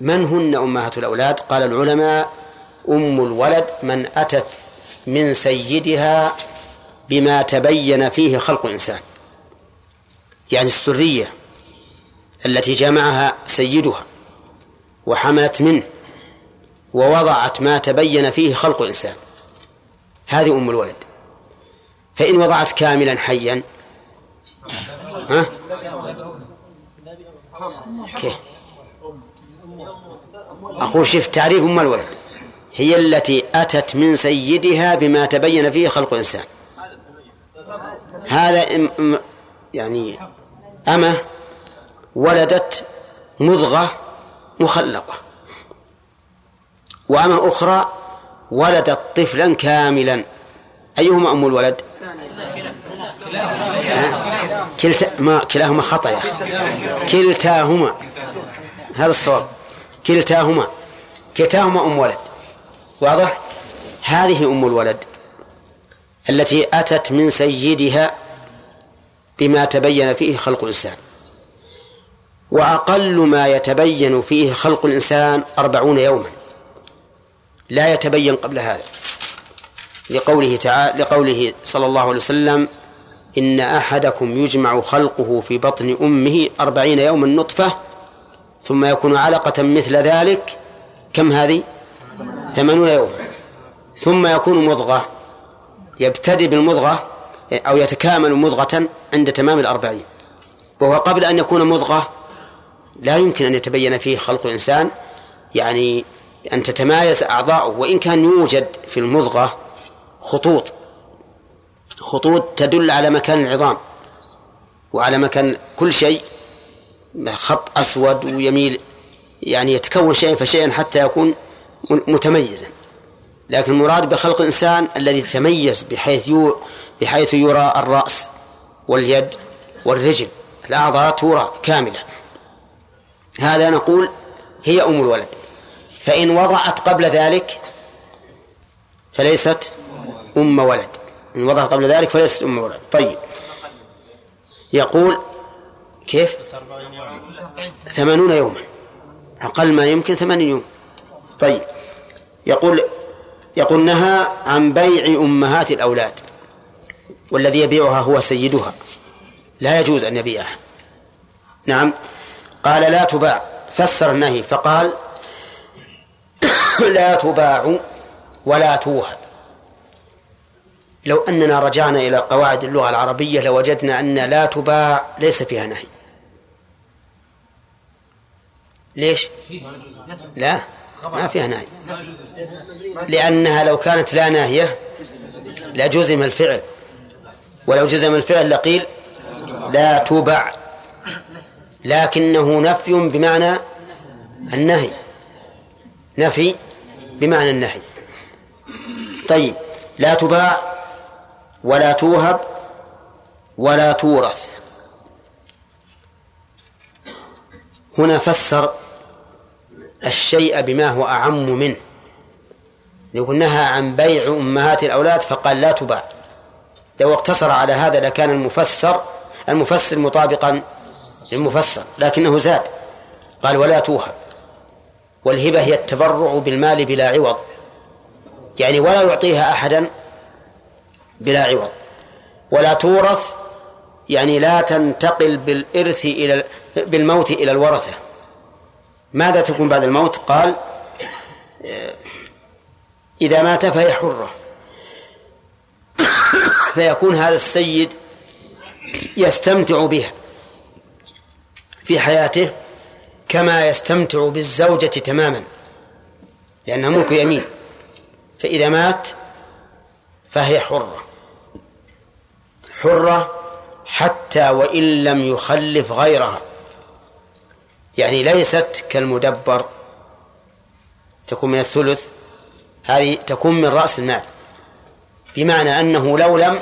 من هن أمهات الأولاد؟ قال العلماء أم الولد من أتت من سيدها بما تبين فيه خلق الإنسان. يعني السرية التي جمعها سيدها وحملت منه ووضعت ما تبين فيه خلق الإنسان. هذه أم الولد. فإن وضعت كاملا حيا ها؟ كيف أقول شوف تعريف أم الولد هي التي أتت من سيدها بما تبين فيه خلق الإنسان. هذا يعني أمة ولدت مضغة مخلقة. وأمة أخرى ولدت طفلا كاملا. أيهما أم الولد؟ كلتا ما كلاهما خطأ يا كلتاهما. هذا الصواب. كلتاهما. كلتاهما أم ولد. واضح؟ هذه أم الولد التي أتت من سيدها بما تبين فيه خلق الإنسان. وأقل ما يتبين فيه خلق الإنسان أربعون يوما. لا يتبين قبل هذا. لقوله تعالى لقوله صلى الله عليه وسلم إن أحدكم يجمع خلقه في بطن أمه أربعين يوما نطفة ثم يكون علقة مثل ذلك كم هذه؟ ثمانون يوما ثم يكون مضغة يبتدئ بالمضغة أو يتكامل مضغة عند تمام الأربعين. وهو قبل أن يكون مضغة لا يمكن أن يتبين فيه خلق الإنسان يعني أن تتمايز أعضاؤه وإن كان يوجد في المضغة خطوط خطوط تدل على مكان العظام وعلى مكان كل شيء. خط أسود ويميل يعني يتكون شيئا فشيئا حتى يكون متميزا. لكن المراد بخلق الإنسان الذي تميز بحيث يو بحيث يرى الرأس واليد والرجل الأعضاء ترى كاملة. هذا نقول هي أم الولد. فإن وضعت قبل ذلك فليست أم ولد. إن وضعت قبل ذلك فليست أم ولد. طيب. يقول كيف؟ ثمانون يوما. أقل ما يمكن ثمانين يوم. طيب. يقول يقول نهى عن بيع أمهات الأولاد. والذي يبيعها هو سيدها. لا يجوز أن يبيعها. نعم. قال لا تباع. فسر النهي فقال لا تباع ولا توهب. لو أننا رجعنا إلى قواعد اللغة العربية لوجدنا أن لا تباع ليس فيها نهي. ليش؟ لا ما فيها نهي. لأنها لو كانت لا ناهية لجزم الفعل. ولو جزم الفعل لقيل لا تبع لكنه نفي بمعنى النهي. نفي بمعنى النهي. طيب لا تباع ولا توهب ولا تورث. هنا فسر الشيء بما هو أعم منه. يقول نهى عن بيع أمهات الأولاد فقال لا تباع. لو اقتصر على هذا لكان المفسر المفسر مطابقا للمفسر لكنه زاد. قال ولا توهب. والهبة هي التبرع بالمال بلا عوض. يعني ولا يعطيها أحدا بلا عوض. ولا تورث يعني لا تنتقل بالإرث إلى بالموت إلى الورثة. ماذا تكون بعد الموت؟ قال إذا مات فهي حرة. فيكون هذا السيد يستمتع بها في حياته كما يستمتع بالزوجة تماما لأنها ملك يمين. فإذا مات فهي حرة. حرة حتى وإن لم يخلف غيرها. يعني ليست كالمدبر تكون من الثلث هذه تكون من رأس المال. بمعنى أنه لو لم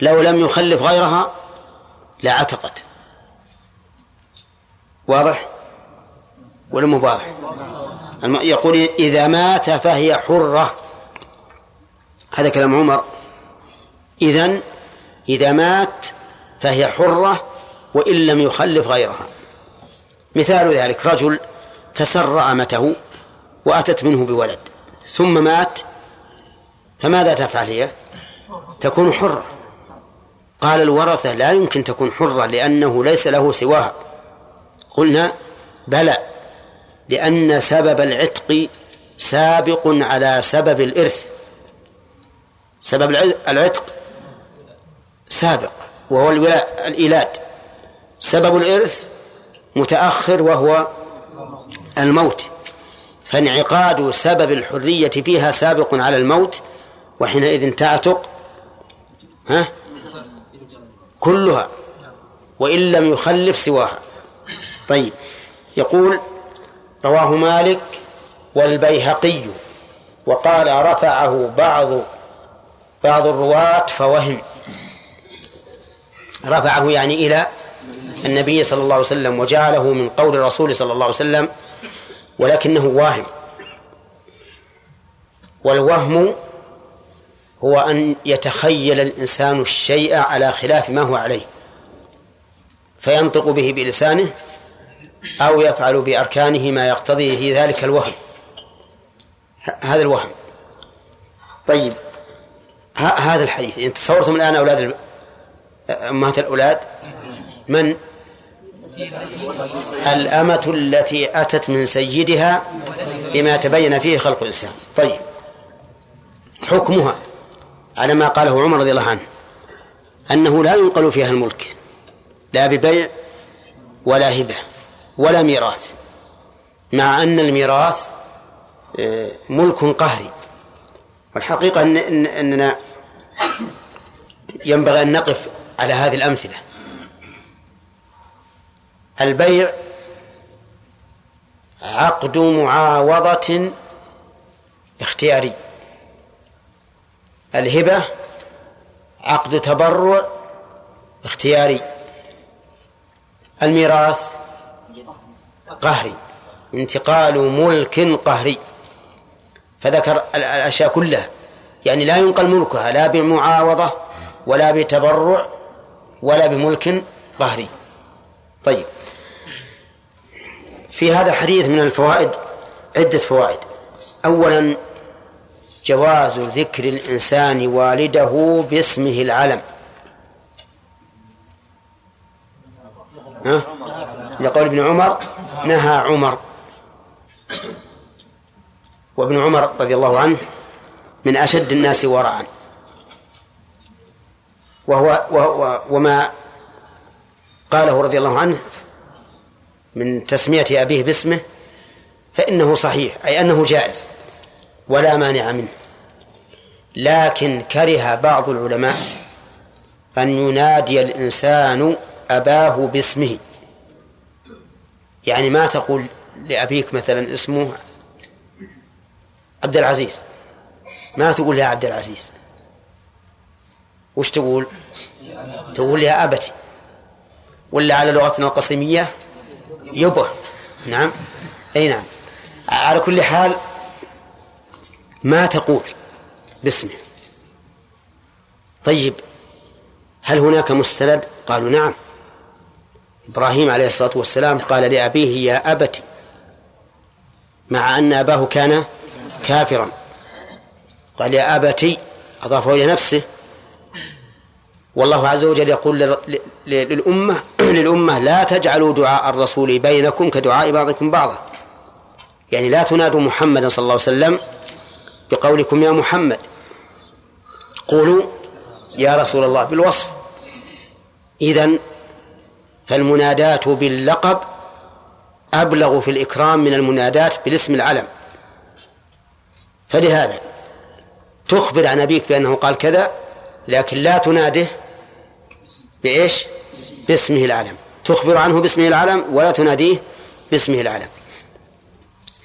لو لم يخلف غيرها لعتقت واضح؟ ولا مو واضح؟ يقول إذا مات فهي حرة. هذا كلام عمر. إذن إذا مات فهي حرة وإن لم يخلف غيرها. مثال ذلك رجل تسر أمته وأتت منه بولد ثم مات فماذا تفعل هي؟ تكون حرة. قال الورثة لا يمكن تكون حرة لأنه ليس له سواها. قلنا بلى لأن سبب العتق سابق على سبب الإرث. سبب العتق سابق وهو الإيلاد. سبب الإرث متأخر وهو الموت. فانعقاد سبب الحرية فيها سابق على الموت وحينئذ تعتق ها كلها وإن لم يخلف سواها. طيب يقول رواه مالك والبيهقي وقال رفعه بعض بعض الرواة فوهم. رفعه يعني إلى النبي صلى الله عليه وسلم وجعله من قول الرسول صلى الله عليه وسلم ولكنه واهم. والوهم هو أن يتخيل الإنسان الشيء على خلاف ما هو عليه. فينطق به بلسانه أو يفعل بأركانه ما يقتضيه ذلك الوهم. هذا الوهم. طيب هذا الحديث. إن تصورتم الآن أولاد أمهات الأولاد من؟ الأمة التي أتت من سيدها بما تبين فيه خلق الإنسان. طيب. حكمها على ما قاله عمر رضي الله عنه أنه لا ينقل فيها الملك لا ببيع ولا هبة ولا ميراث مع أن الميراث آه، ملك قهري. والحقيقة أن أننا ينبغي أن نقف على هذه الأمثلة. البيع عقد معاوضة اختياري. الهبة عقد تبرع اختياري. الميراث قهري. انتقال ملك قهري. فذكر الأشياء كلها. يعني لا ينقل ملكها لا بمعاوضة ولا بتبرع ولا بملك قهري. طيب. في هذا الحديث من الفوائد عدة فوائد. أولا جواز ذكر الإنسان والده باسمه العلم. ها؟ لقول ابن عمر نهى عمر. وابن عمر رضي الله عنه من أشد الناس ورعا وهو, وهو وما قاله رضي الله عنه من تسمية أبيه باسمه فإنه صحيح أي أنه جائز ولا مانع منه. لكن كره بعض العلماء أن ينادي الإنسان أباه باسمه. يعني ما تقول لأبيك مثلا اسمه عبد العزيز. ما تقول يا عبد العزيز. وش تقول؟ تقول يا أبتي. ولا على لغتنا القصيمية يبه نعم. أي نعم. على كل حال ما تقول؟ باسمه. طيب هل هناك مستند؟ قالوا نعم. إبراهيم عليه الصلاة والسلام قال لأبيه يا أبت مع أن أباه كان كافرا. قال يا أبتي أضافه إلى نفسه والله عز وجل يقول للأمة للأمة لا تجعلوا دعاء الرسول بينكم كدعاء بعضكم بعضا. يعني لا تنادوا محمدا صلى الله عليه وسلم بقولكم يا محمد. قولوا يا رسول الله بالوصف. إذن فالمنادات باللقب أبلغ في الإكرام من المنادات بالاسم العلم. فلهذا تخبر عن أبيك بأنه قال كذا لكن لا تناده بإيش؟ باسمه العلم تخبر عنه باسمه العلم ولا تناديه باسمه العلم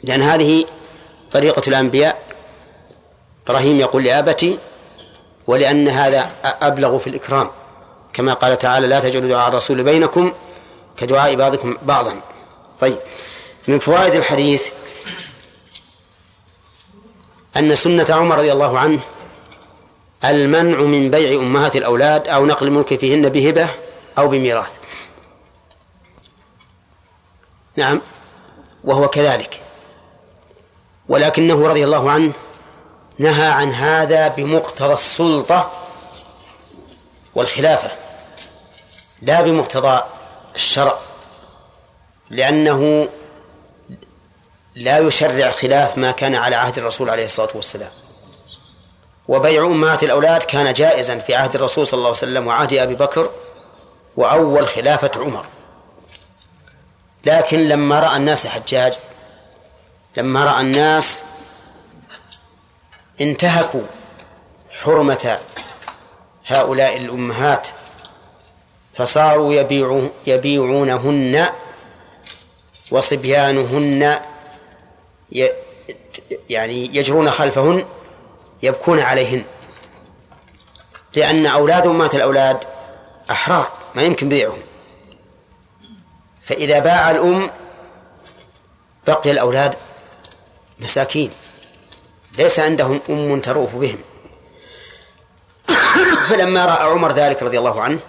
لأن هذه طريقة الأنبياء. إبراهيم يقول لأبتي ولأن هذا أبلغ في الإكرام. كما قال تعالى لا تجعلوا دعاء الرسول بينكم كدعاء بعضكم بعضا. طيب. من فوائد الحديث أن سنة عمر رضي الله عنه المنع من بيع أمهات الأولاد أو نقل الملك فيهن بهبة أو بميراث. نعم وهو كذلك. ولكنه رضي الله عنه نهى عن هذا بمقتضى السلطة والخلافة لا بمقتضى الشرع لأنه لا يشرع خلاف ما كان على عهد الرسول عليه الصلاة والسلام. وبيع أمهات الأولاد كان جائزا في عهد الرسول صلى الله عليه وسلم وعهد أبي بكر وأول خلافة عمر. لكن لما رأى الناس حجاج لما رأى الناس انتهكوا حرمة هؤلاء الأمهات فصاروا يبيعونهن وصبيانهن يعني يجرون خلفهن يبكون عليهن. لأن أولاد أمهات الأولاد أحرار ما يمكن بيعهم. فإذا باع الأم بقي الأولاد مساكين. ليس عندهم أم تروف بهم. فلما رأى عمر ذلك رضي الله عنه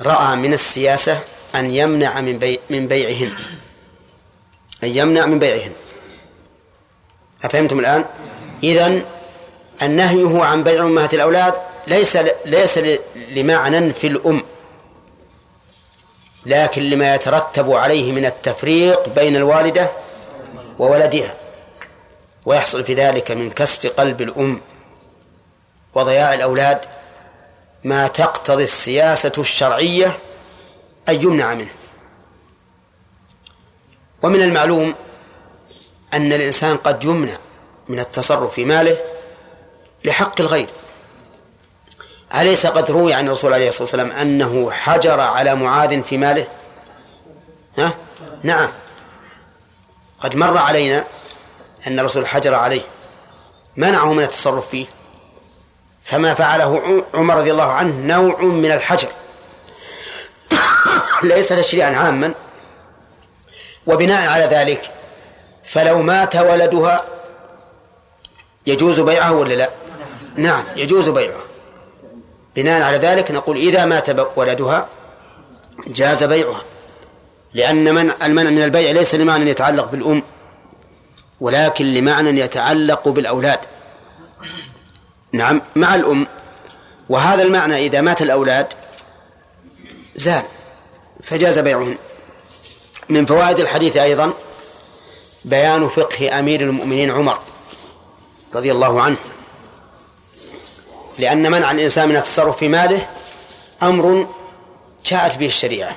رأى من السياسة أن يمنع من بيع من بيعهن. أن يمنع من بيعهن. أفهمتم الآن؟ إذن النهي هو عن بيع أمهات الأولاد ليس ليس لمعنى في الأم لكن لما يترتب عليه من التفريق بين الوالدة وولدها ويحصل في ذلك من كسر قلب الأم وضياع الأولاد ما تقتضي السياسة الشرعية أن يمنع منه. ومن المعلوم أن الإنسان قد يمنع من التصرف في ماله لحق الغير. أليس قد روي عن الرسول عليه الصلاة والسلام أنه حجر على معاذ في ماله؟ ها؟ نعم. قد مر علينا أن الرسول حجر عليه. منعه من التصرف فيه. فما فعله عمر رضي الله عنه نوع من الحجر. ليس تشريعا عاما. وبناء على ذلك فلو مات ولدها يجوز بيعه ولا لا؟ نعم يجوز بيعه. بناء على ذلك نقول إذا مات ولدها جاز بيعها لأن من المنع من البيع ليس لمعنى يتعلق بالأم ولكن لمعنى يتعلق بالأولاد. نعم مع الأم. وهذا المعنى إذا مات الأولاد زال فجاز بيعهن. من فوائد الحديث أيضا بيان فقه أمير المؤمنين عمر. رضي الله عنه. لأن منع الإنسان من التصرف في ماله أمر جاءت به الشريعة.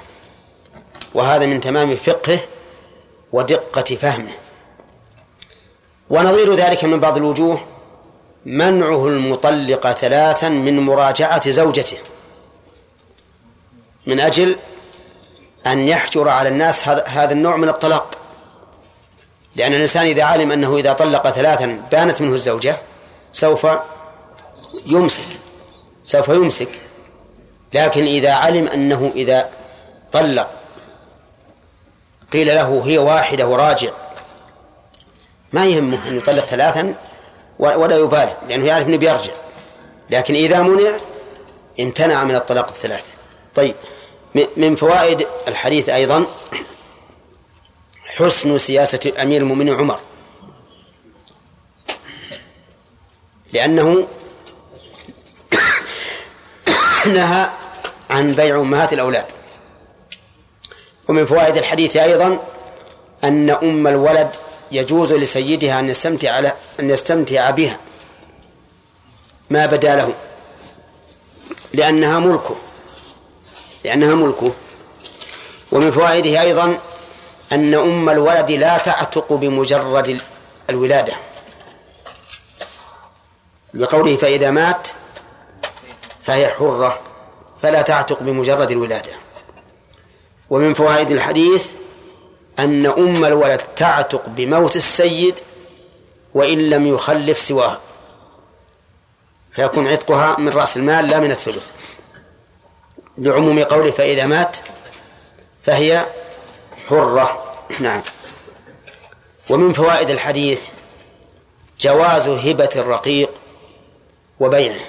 وهذا من تمام فقهه ودقة فهمه. ونظير ذلك من بعض الوجوه منعه المطلق ثلاثا من مراجعة زوجته. من أجل أن يحجر على الناس هذا النوع من الطلاق. لأن الإنسان إذا علم أنه إذا طلق ثلاثا بانت منه الزوجة سوف يمسك سوف يمسك. لكن إذا علم أنه إذا طلق قيل له هي واحدة وراجع ما يهمه أن يطلق ثلاثا ولا يبالي لأنه يعرف أنه بيرجع. لكن إذا منع امتنع من الطلاق الثلاث. طيب من فوائد الحديث أيضا حسن سياسة أمير المؤمنين عمر. لأنه نهى عن بيع أمهات الأولاد. ومن فوائد الحديث أيضا أن أم الولد يجوز لسيدها أن يستمتع على أن يستمتع بها. ما بدا له. لأنها ملكه. لأنها ملكه. ومن فوائده أيضا أن أم الولد لا تعتق بمجرد الولادة. لقوله فإذا مات فهي حرة فلا تعتق بمجرد الولادة. ومن فوائد الحديث أن أم الولد تعتق بموت السيد وإن لم يخلف سواها فيكون عتقها من رأس المال لا من الثلث. لعموم قوله فإذا مات فهي حرة. نعم. ومن فوائد الحديث جواز هبة الرقيق وبيعه.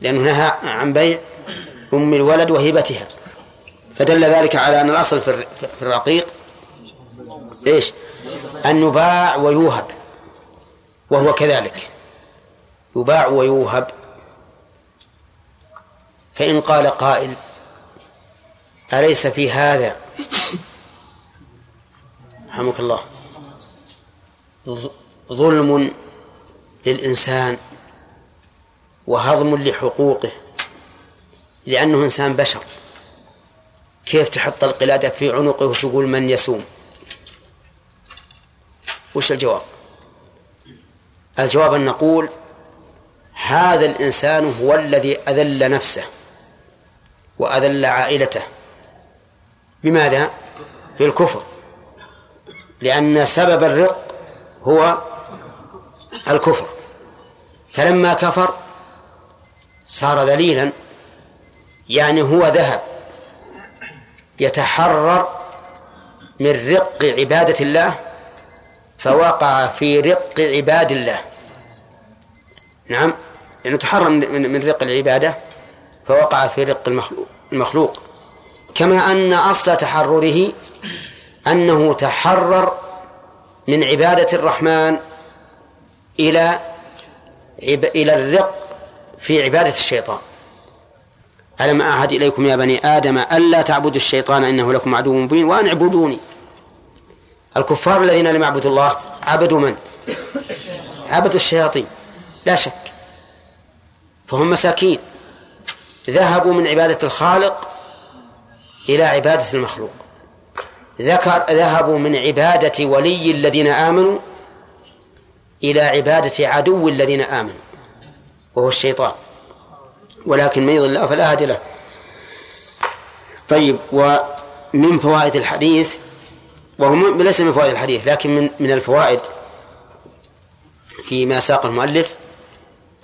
لأنه نهى عن بيع أم الولد وهبتها. فدل ذلك على أن الأصل في الرقيق إيش؟ أن يباع ويوهب. وهو كذلك. يباع ويوهب. فإن قال قائل أليس في هذا؟ رحمك الله. ظلم للإنسان وهضم لحقوقه لأنه إنسان بشر. كيف تحط القلادة في عنقه وتقول من يسوم وش الجواب؟ الجواب أن نقول هذا الإنسان هو الذي أذل نفسه وأذل عائلته. بماذا؟ بالكفر. لأن سبب الرق هو الكفر. فلما كفر صار ذليلا يعني هو ذهب يتحرر من رق عبادة الله فوقع في رق عباد الله. نعم لأنه تحرر من رق العبادة فوقع في رق المخلوق. كما أن أصل تحرره أنه تحرر من عبادة الرحمن إلى إلى الرق في عبادة الشيطان. ألم أعهد إليكم يا بني آدم ألا تعبدوا الشيطان إنه لكم عدو مبين وأن اعبدوني. الكفار الذين لم يعبدوا الله عبدوا من؟ عبدوا الشياطين. لا شك. فهم مساكين. ذهبوا من عبادة الخالق إلى عبادة المخلوق. ذكر ذهبوا من عبادة ولي الذين آمنوا إلى عبادة عدو الذين آمنوا وهو الشيطان. ولكن من يضل الله فلا هادي له. طيب ومن فوائد الحديث وهو ليس من فوائد الحديث لكن من من الفوائد فيما ساق المؤلف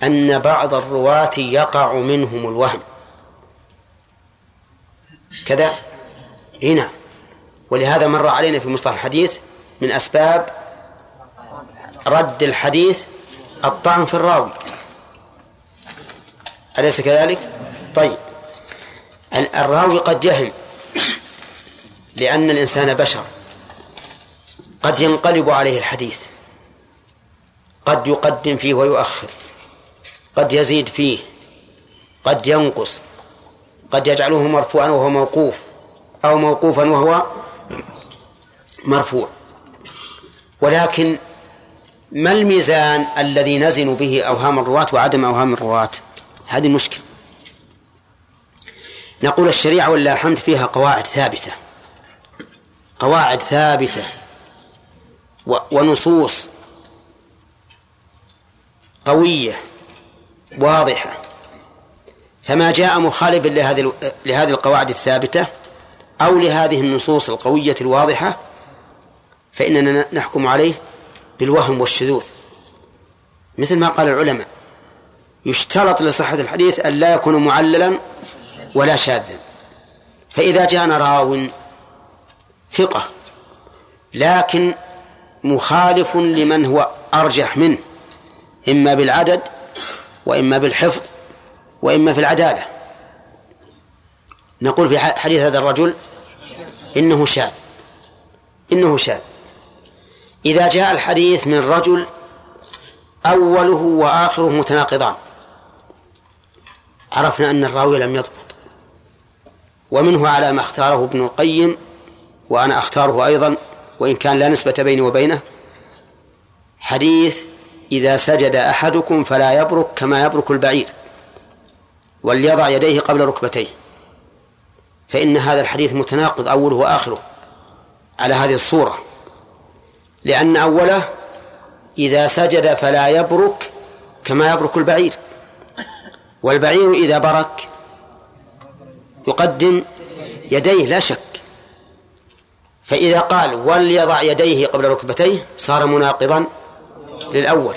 أن بعض الرواة يقع منهم الوهم. كذا. إي نعم. ولهذا مر علينا في مصطلح الحديث من أسباب رد الحديث الطعن في الراوي. أليس كذلك؟ طيب. الراوي قد يهم لأن الإنسان بشر. قد ينقلب عليه الحديث. قد يقدم فيه ويؤخر. قد يزيد فيه. قد ينقص. قد يجعله مرفوعا وهو موقوف أو موقوفا وهو مرفوع. ولكن ما الميزان الذي نزن به أوهام الرواة وعدم أوهام الرواة؟ هذه المشكلة. نقول الشريعة ولله الحمد فيها قواعد ثابتة. قواعد ثابتة ونصوص قوية واضحة. فما جاء مخالفا لهذه لهذه القواعد الثابتة أو لهذه النصوص القوية الواضحة فإننا نحكم عليه بالوهم والشذوذ. مثل ما قال العلماء يشترط لصحة الحديث أن لا يكون معللا ولا شاذا. فإذا جاءنا راو ثقة لكن مخالف لمن هو أرجح منه إما بالعدد وإما بالحفظ وإما في العدالة. نقول في حديث هذا الرجل إنه شاذ. إنه شاذ. إذا جاء الحديث من رجل أوله وآخره متناقضان. عرفنا أن الراوي لم يضبط. ومنه على ما اختاره ابن القيم وأنا أختاره أيضا وإن كان لا نسبة بيني وبينه. حديث إذا سجد أحدكم فلا يبرك كما يبرك البعير. وليضع يديه قبل ركبتيه. فإن هذا الحديث متناقض أوله وآخره على هذه الصورة. لأن أوله إذا سجد فلا يبرك كما يبرك البعير. والبعير إذا برك يقدم يديه لا شك. فإذا قال وليضع يديه قبل ركبتيه صار مناقضا للأول.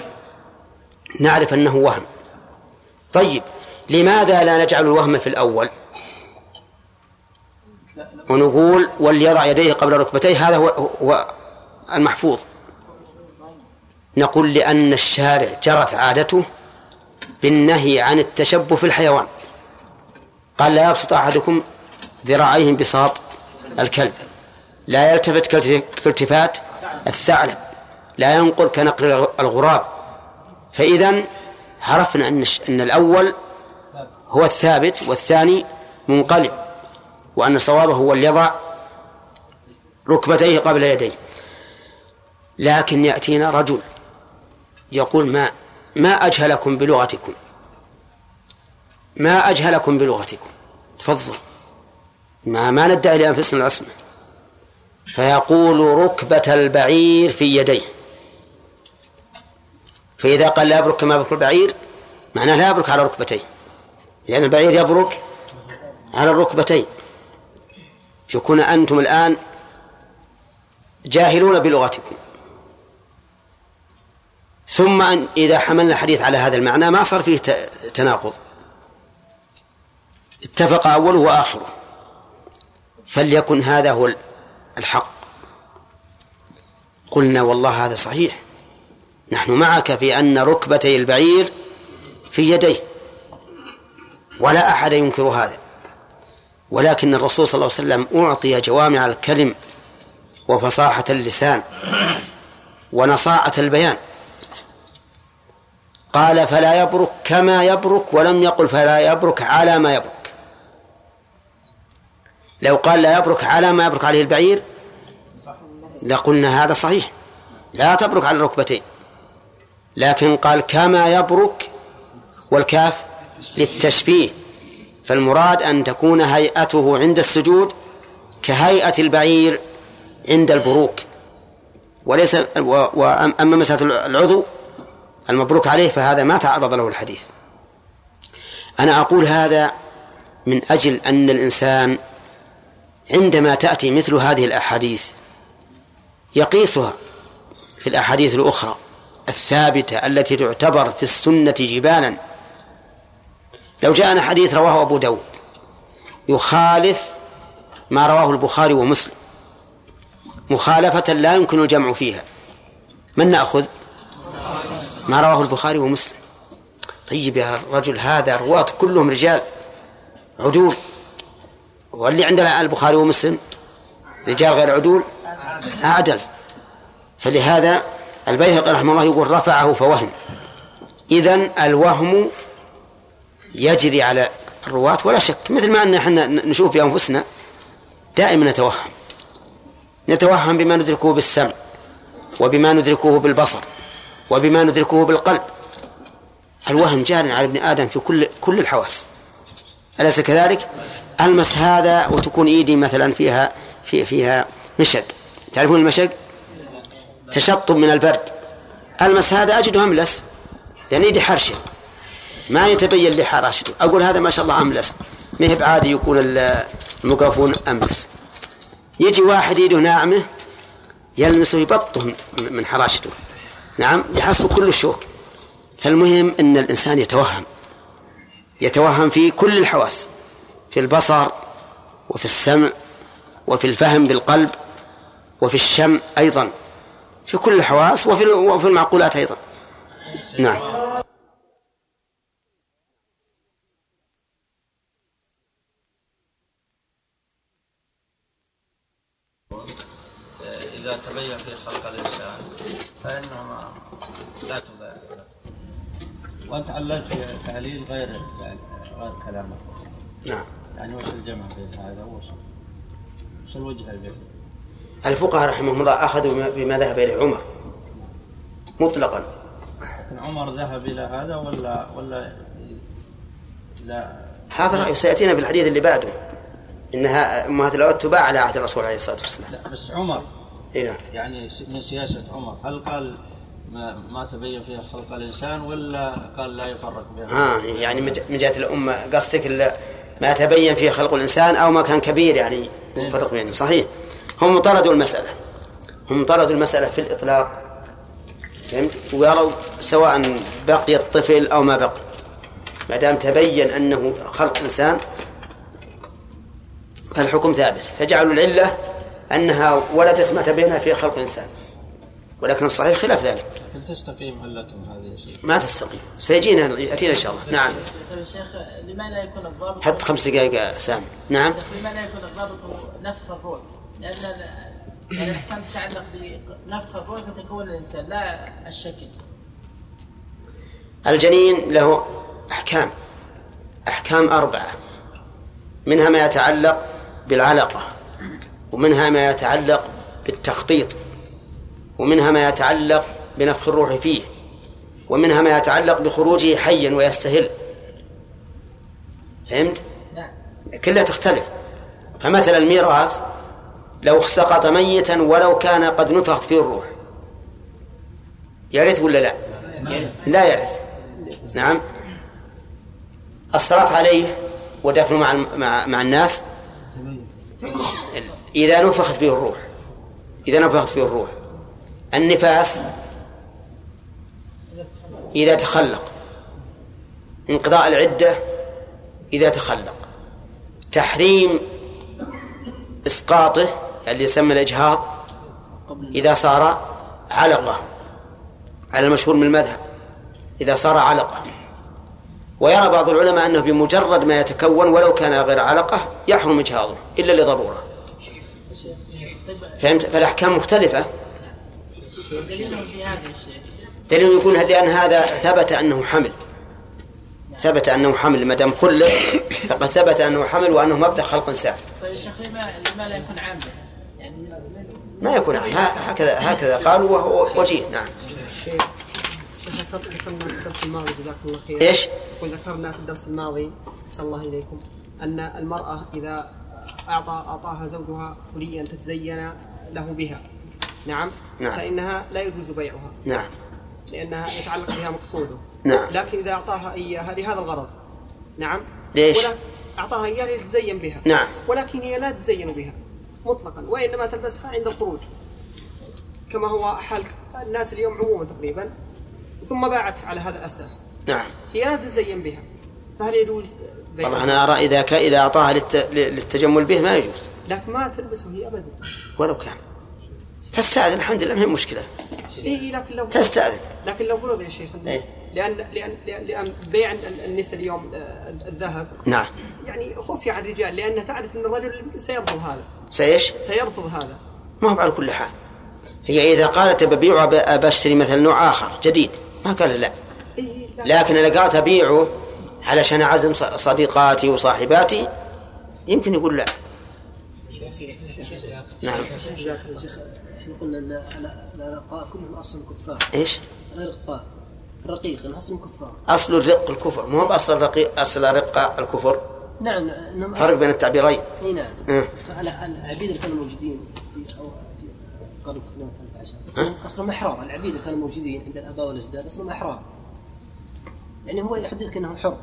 نعرف أنه وهم. طيب. لماذا لا نجعل الوهم في الأول؟ ونقول وليضع يديه قبل ركبتيه هذا هو, هو المحفوظ. نقول لأن الشارع جرت عادته بالنهي عن التشبه في الحيوان. قال لا يبسط أحدكم ذراعيه انبساط الكلب لا يلتفت كالتفات الثعلب لا ينقل كنقل الغراب. فإذا عرفنا أن أن الأول هو الثابت والثاني منقلب وأن صوابه هو اللي يضع ركبتيه قبل يديه. لكن يأتينا رجل يقول ما ما أجهلكم بلغتكم؟ ما أجهلكم بلغتكم؟ تفضل. ما ما ندعي لأنفسنا العصمة. فيقول ركبة البعير في يديه. فإذا قال لا يبرك كما يبرك البعير معناه لا يبرك على ركبتيه. لأن البعير يبرك على الركبتين. يكون أنتم الآن جاهلون بلغتكم. ثم أن إذا حملنا الحديث على هذا المعنى ما صار فيه تناقض. اتفق أوله وآخره. فليكن هذا هو الحق. قلنا والله هذا صحيح. نحن معك في أن ركبتي البعير في يديه. ولا أحد ينكر هذا. ولكن الرسول صلى الله عليه وسلم أعطي جوامع الكلم وفصاحة اللسان ونصاعة البيان. قال فلا يبرك كما يبرك ولم يقل فلا يبرك على ما يبرك. لو قال لا يبرك على ما يبرك عليه البعير لقلنا هذا صحيح. لا تبرك على الركبتين. لكن قال كما يبرك والكاف للتشبيه. فالمراد أن تكون هيئته عند السجود كهيئة البعير عند البروك. وليس وأما مسألة العضو المبروك عليه فهذا ما تعرض له الحديث. أنا أقول هذا من أجل أن الإنسان عندما تأتي مثل هذه الأحاديث يقيسها في الأحاديث الأخرى الثابتة التي تعتبر في السنة جبالا لو جاءنا حديث رواه أبو داود يخالف ما رواه البخاري ومسلم. مخالفة لا يمكن الجمع فيها. من نأخذ؟ ما رواه البخاري ومسلم. طيب يا رجل هذا رواة كلهم رجال عدول. واللي عندنا البخاري ومسلم رجال غير عدول؟ أعدل فلهذا البيهقي رحمه الله يقول رفعه فوهم. إذن الوهم يجري على الرواة ولا شك مثل ما أن إحنا نشوف بأنفسنا دائما نتوهم. نتوهم بما ندركه بالسمع وبما ندركه بالبصر وبما ندركه بالقلب. الوهم جار على ابن آدم في كل كل الحواس. أليس كذلك؟ ألمس هذا وتكون إيدي مثلا فيها في فيها مشق. تعرفون المشق؟ تشطب من البرد. ألمس هذا أجده أملس. يعني يدي حرشة. ما يتبين لي حراشته. أقول هذا ما شاء الله أملس. ما هي بعادي يكون الميكروفون أملس. يجي واحد يده ناعمة يلمسه يبطه من حراشته. نعم يحسب كل الشوك. فالمهم أن الإنسان يتوهم. يتوهم في كل الحواس. في البصر وفي السمع وفي الفهم بالقلب وفي الشم أيضا. في كل الحواس وفي وفي المعقولات أيضا. نعم. إذا تبين في خلق الإنسان فإنه لا تضيع. وأنت عللت تعليل غير غير كلامك. نعم. يعني وش الجمع بين هذا وش وش الوجه البين الفقهاء رحمهم الله أخذوا بما ذهب إليه عمر. مطلقا. لكن عمر ذهب إلى هذا ولا ولا لا؟ هذا رأي سيأتينا في الحديث اللي بعده. إنها أمهات الأولاد تباع على عهد الرسول عليه الصلاة والسلام. لا بس عمر إيه. نعم يعني من سياسة عمر. هل قال ما, ما تبين فيها خلق الإنسان ولا قال لا يفرق بين ها يعني من جهة الأمة قصدك ما تبين فيه خلق الإنسان أو ما كان كبير يعني يفرق بينهم. صحيح. هم طردوا المسألة. هم طردوا المسألة في الإطلاق. فهمت؟ وقالوا سواء بقي الطفل أو ما بقي. ما دام تبين أنه خلق إنسان فالحكم ثابت. فجعلوا العلة أنها ولدت ما تبين فيه خلق إنسان. ولكن الصحيح خلاف ذلك. لكن تستقيم علتهم هذه يا شيخ ما تستقيم. سيجينا يأتينا إن شاء الله. نعم. طيب يا شيخ لما لا يكون الضابط حتى خمس دقائق يا سامي. نعم. شيخ لما لا يكون الضابط نفخ الروح؟ لأن يعني الإحكام تتعلق بنفخ الروح فتكون الإنسان لا الشكل. الجنين له أحكام. أحكام أربعة. منها ما يتعلق بالعلقة. ومنها ما يتعلق بالتخطيط ومنها ما يتعلق بنفخ الروح فيه ومنها ما يتعلق بخروجه حيا ويستهل. فهمت؟ نعم. كلها تختلف. فمثلا الميراث لو سقط ميتا ولو كان قد نفخت فيه الروح. يرث ولا لا؟ لا يرث. نعم. الصلاة عليه ودفنه مع مع, مع الناس؟ إذا نفخت فيه الروح إذا نفخت فيه الروح. النفاس إذا تخلق. انقضاء العدة إذا تخلق. تحريم إسقاطه اللي يسمى الإجهاض إذا صار علقة. على المشهور من المذهب إذا صار علقة. ويرى بعض العلماء أنه بمجرد ما يتكون ولو كان غير علقة يحرم إجهاضه إلا لضرورة. فهمت؟ فالأحكام مختلفة. دليل يقول لأن هذا ثبت أنه حمل. ثبت أنه حمل. ما دام خلق فقد ثبت أنه حمل وأنه مبدأ خلق لما لما لا يكون يعني ما يكون عام. هكذا هكذا قالوا وهو وجيه. نعم. ذكرنا في الله خير إيش؟ وذكرنا في الدرس الماضي صلى الله إليكم أن المرأة إذا أعطى أعطاها زوجها حليا تتزين له بها. نعم. نعم. فإنها لا يجوز بيعها. نعم. لأنها يتعلق بها مقصوده. نعم. لكن إذا أعطاها إياها لهذا الغرض. نعم. ليش؟ ولا أعطاها إياها لتتزين بها. نعم. ولكن هي لا تتزين بها. مطلقا. وإنما تلبسها عند الخروج. كما هو حال الناس اليوم عموما تقريبا. ثم باعت على هذا الأساس. نعم. هي لا تتزين بها. فهل يجوز والله أنا أرى إذا ك... إذا أعطاها للت... للتجمل به ما يجوز. لكن ما تلبسه هي أبدا. ولو كان. تستأذن الحمد لله ما هي مشكلة. إيه لكن لو تستأذن. لكن لو فرض يا شيخ إيه. لأن لأن لأن, بيع النساء اليوم آه، الذهب. نعم. يعني خفي عن الرجال لأنها تعرف أن الرجل سيرفض هذا. سيش؟ سيرفض هذا. ما هو على كل حال. هي إذا قالت ببيعه أب- أبى أشتري مثلا نوع آخر جديد. ما قال لا. إيه لا. لكن إذا قالت أبيعه علشان أعزم صديقاتي وصاحباتي يمكن يقول لا. نعم. إحنا قلنا ان ال- الارقاء كلهم أصلا كفار إيش؟ الارقاء الرقيق أصلا كفار أصل الرق الكفر. مو بأصل الرقيق أصل رق الكفر. نعم. انهم فرق بين التعبيرين. إي نعم. أه. ال- العبيد اللي كانوا موجودين في أو في قرن تقريبا 13 أه. أصلا احرار العبيد اللي كانوا موجودين عند الأباء والأجداد أصلا احرار يعني هو يحدثك انه حر.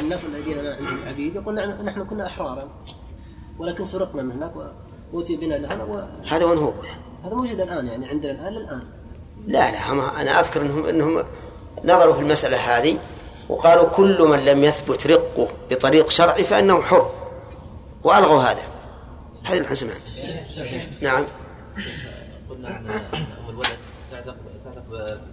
الناس الذين عندهم عبيد يقول نحن نحن كنا أحرارا ولكن سرقنا من هناك وأوتي بنا لهنا وهذا هذا وين هو موجود الآن يعني عندنا الآن للآن. لا لا هم أنا أذكر أنهم أنهم نظروا في المسألة هذه وقالوا كل من لم يثبت رقه بطريق شرعي فإنه حر. وألغوا هذا. هذه الحسمان نعم. قلنا عن ام الولد تعتق تعتق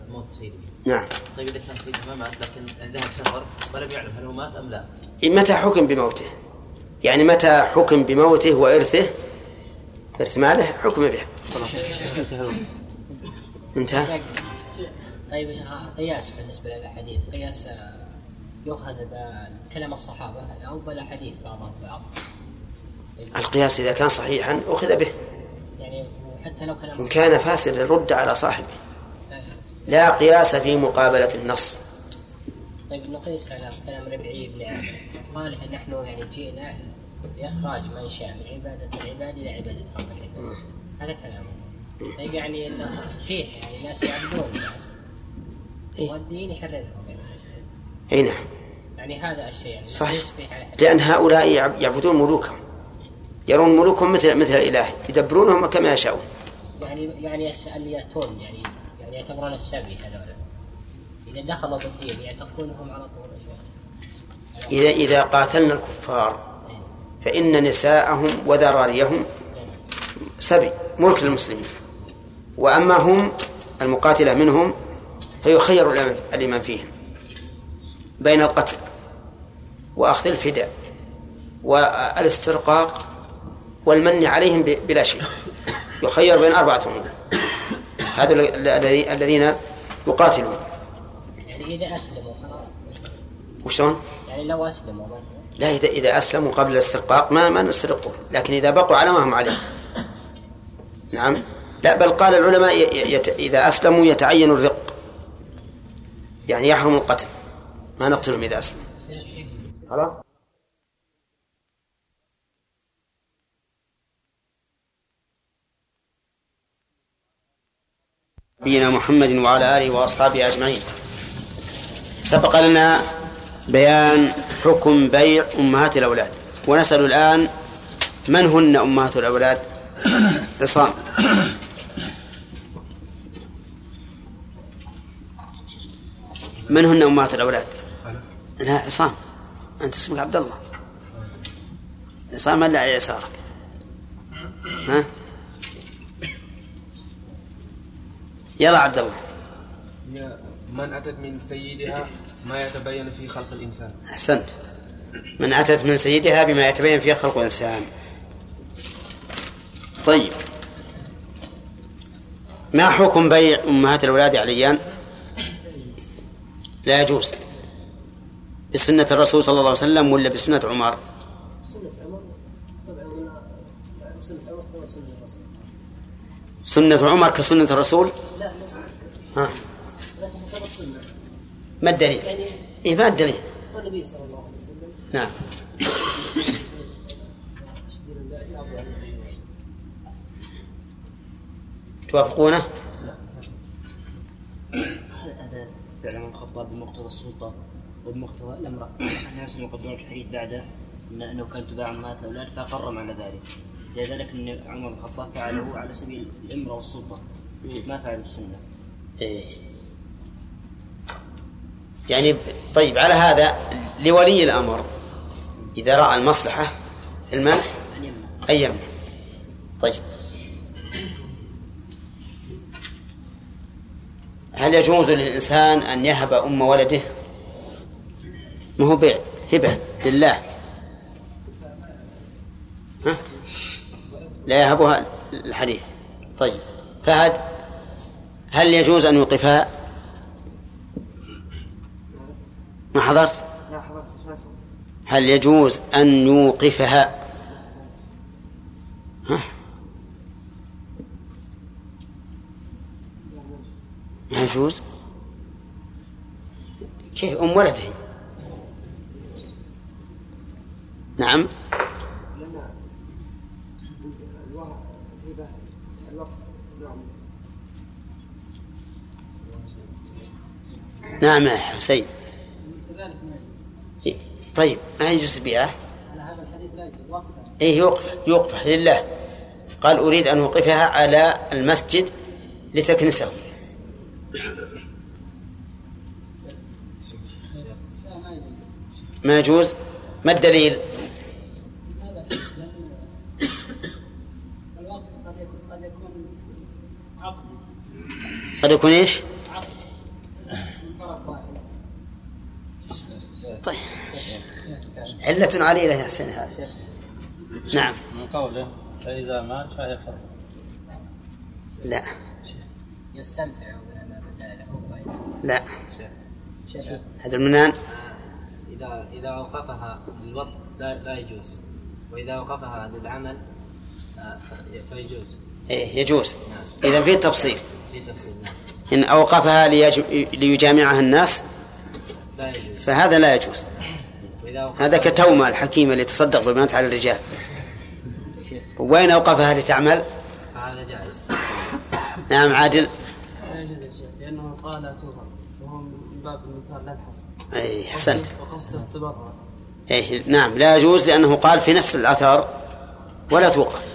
بموت سيده نعم. طيب إذا كان سيده ما مات لكن ذهب سفر ولم يعلم هل هو مات أم لا؟ متى حكم بموته؟ يعني متى حكم بموته وإرثه؟ إرث ماله حكم به. انتهى. طيب يا شيخ قياس بالنسبة للأحاديث. قياس آه، يؤخذ بكلام الصحابة أو بالاحاديث بعضها ببعض القياس إذا كان صحيحا أخذ به. يعني حتى لو كلام إن كان فاسدا رد على صاحبه. لا قياس في مقابلة النص. طيب نقيس على كلام ربعي بن عامر. قال نحن يعني جئنا لإخراج من شاء من عبادة العباد إلى عبادة رب العباد. هذا كلامه طيب يعني انه فيه يعني ناس يعبدون الناس. إيه. والدين يحررهم. يعني أي نعم. يعني هذا الشيء يعني صحيح. لأن هؤلاء يعب- يعبدون ملوكهم. يرون ملوكهم مثل مثل الإله. يدبرونهم كما يشاءون. يعني يعني يس- اللي ياتون يعني يعني يعتبرون السبي هذول. إذا دخلوا بالدين يعتقونهم على طول. إذا إذا قاتلنا الكفار فإن نساءهم وذراريهم سبي ملك للمسلمين. وأما هم المقاتلة منهم فيخير الإمام- فيهم. بين القتل وأخذ الفداء والإسترقاق والمن عليهم بلا شيء. يخير بين أربعة أمور. الذي- الذين يقاتلون. يعني إذا أسلموا خلاص. وشلون؟ يعني لو أسلموا لا إذا إذا أسلموا قبل الاسترقاق ما ما نسترقهم لكن إذا بقوا على ما هم عليه. نعم. لا بل قال العلماء يت... إذا أسلموا يتعين الرق. يعني يحرم القتل. ما نقتلهم إذا أسلموا. خلاص؟ نبينا محمد وعلى آله وأصحابه أجمعين. سبق لنا بيان حكم بيع أمهات الأولاد. ونسأل الآن من هن أمهات الأولاد؟ عصام. من هن أمهات الأولاد؟ لا عصام. أنت اسمك عبد الله. عصام من على يسارك ها؟ يلا عبد الله. هي من أتت من سيدها ما يتبين في خلق الإنسان. أحسنت. من أتت من سيدها بما يتبين فيه خلق الإنسان. طيب. ما حكم بيع أمهات الأولاد عليان؟ لا يجوز. بسنة الرسول صلى الله عليه وسلم ولا بسنة عمر؟ سنة عمر. طبعا سنة عمر هو سنة الرسول. سنة عمر كسنة الرسول؟ لا ها؟ ما الدليل؟ يعني إيه ما الدليل. والنبي صلى الله عليه وسلم نعم. توافقونه؟ هذا فعل عمر الخطاب بمقتضى السلطة وبمقتضى الأمر. الناس يقدمون في الحديث بعده أنه كان تباع أمهات الأولاد فأقرهم على ذلك. لذلك أن عمر بن الخطاب فعله على سبيل الإمرة والسلطة. ما فعل السنة. إيه. يعني طيب على هذا لولي الأمر. إذا رأى المصلحة في يمنع. أن يمنع. طيب. هل يجوز للإنسان أن يهب أم ولده؟ ما هو بيع هبة لله. ها؟ لا يهبها الحديث. طيب فهد هل يجوز أن يوقفها؟ ما حضرت؟ هل يجوز أن يوقفها؟ ها؟ ما يجوز؟ كيف؟ أم ولده. نعم. نعم يا حسين. طيب ما يجوز بيعه هذا الحديث لا واقفا إيه يوقف يوقف لله. قال أريد أن أوقفها على المسجد لتكنسه. ما يجوز؟ ما الدليل؟ قد يكون قد يكون عقد قد يكون إيش من طرف واحد طيب علة عليلة يا حسين هذا. نعم. من قوله فإذا مات فهي حر لا. يستمتع بما بدا له لا. هذا المنان إذا إذا أوقفها للوطن لا, لا يجوز. وإذا أوقفها للعمل آه، فيجوز. إيه يجوز. إذا في تفصيل. في تفصيل نعم. إن أوقفها ليج... ليجامعها الناس لا يجوز. فهذا لا يجوز. هذا كتومة الحكيمة اللي تصدق بالبنات على الرجال. وين أوقفها لتعمل؟ فهذا جائز. نعم عادل. لا يا شيخ لأنه قال لا توهم وهو من باب المثال لا الحصر. أي أحسنت. وقصد اختبارها أي نعم لا يجوز لأنه قال في نفس الأثر ولا توقف.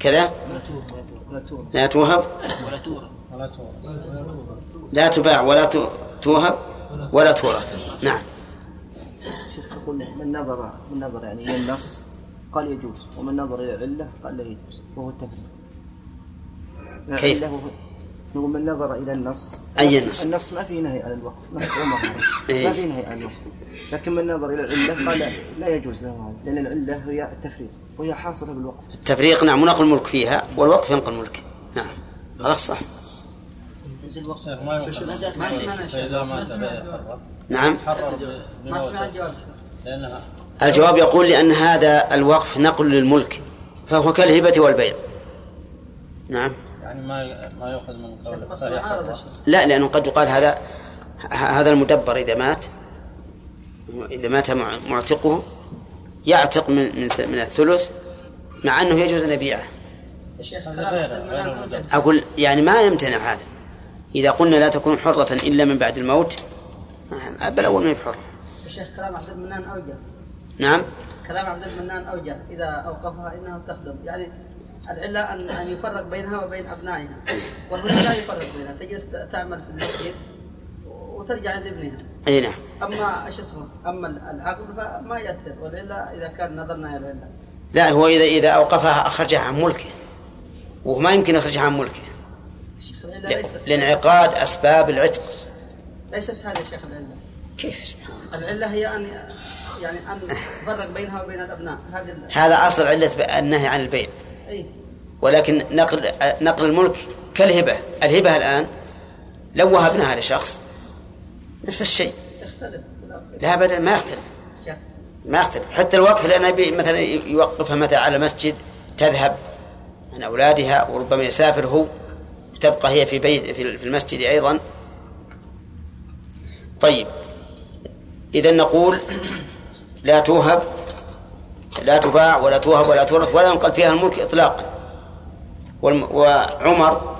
كذا؟ لا توهب. لا تباع ولا تو- توهب ولا تورث. نعم. يقول من نظر من نظر يعني إلى النص قال يجوز. ومن نظر إلى العلة قال لا يجوز. وهو التفريق. كيف؟ نقول من نظر إلى النص. أي النص؟ النص ما فيه نهي عن الوقف نص عمر. إيه. ما فيه نهي عن الوقف لكن من نظر إلى العلة قال لا, لا يجوز له هذا. لأن العلة هي التفريط وهي حاصلة بالوقف التفريق نعم ونقل الملك فيها والوقف ينقل الملك. نعم. هذا صح. ما فإذا مات نعم. ما سمعت الجواب الجواب يقول لأن هذا الوقف نقل للملك فهو كالهبة والبيع. نعم. يعني ما ما يؤخذ من قوله. لا لأنه قد يقال هذا هذا المدبر إذا مات إذا مات مع- معتقه يعتق من من من الثلث مع أنه يجوز أن يبيعه. أقول يعني ما يمتنع هذا. إذا قلنا لا تكون حرة إلا من بعد الموت بل أول ما هي بحرة الشيخ كلام عبد المنان أوجه نعم. كلام عبد المنان أوجه إذا أوقفها إنها تخدم. يعني العلة أن أن يفرق بينها وبين أبنائها. والهنا لا يفرق بينها. تجلس تعمل في المسجد وترجع عند ابنها. أي نعم. أما إيش اسمه؟ أما العقد فما يأثر. وإلا إذا كان نظرنا إلى العلة. لا هو إذا إذا أوقفها أخرجها عن ملكه. وما يمكن يخرجها عن ملكه. لانعقاد أسباب العتق. ليست هذه الشيخ العلة. كيف؟ العلة هي أن يعني أن تفرق بينها وبين الأبناء. هذه هذا أصل علة النهي عن البيع. أي. ولكن نقل نقل الملك كالهبة. الهبة الآن لو وهبناها لشخص نفس الشيء. تختلف لا أبدا ما يختلف. ما يختلف. حتى الوقف يبي مثلا يوقفها مثلا على مسجد تذهب عن أولادها وربما يسافر هو وتبقى هي في بيت في المسجد أيضا. طيب. إذا نقول لا توهب لا تباع ولا توهب ولا تورث ولا ينقل فيها الملك إطلاقا. وعمر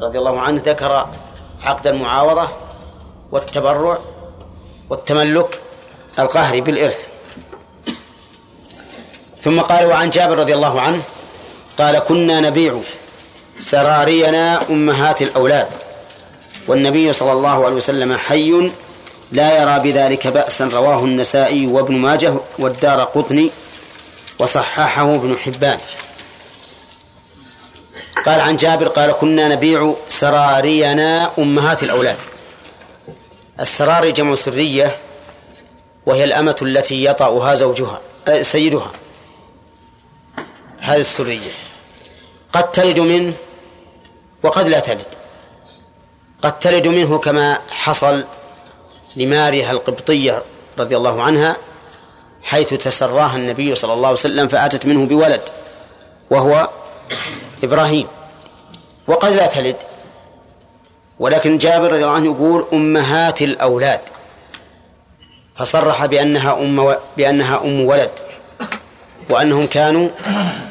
رضي الله عنه ذكر عقد المعاوضة والتبرع والتملك القهري بالإرث. ثم قال وعن جابر رضي الله عنه قال كنا نبيع سرارينا أمهات الأولاد والنبي صلى الله عليه وسلم حي لا يرى بذلك بأسا رواه النسائي وابن ماجه والدار قطني وصححه ابن حبان. قال عن جابر قال كنا نبيع سرارينا أمهات الأولاد. السراري جمع سرية وهي الأمة التي يطأها زوجها آه، سيدها. هذه السرية قد تلد منه وقد لا تلد. قد تلد منه كما حصل لماريها القبطية رضي الله عنها حيث تسراها النبي صلى الله عليه وسلم فأتت منه بولد وهو إبراهيم. وقد لا تلد. ولكن جابر رضي الله عنه يقول أمهات الأولاد. فصرح بأنها أم. بأنها أم ولد وأنهم كانوا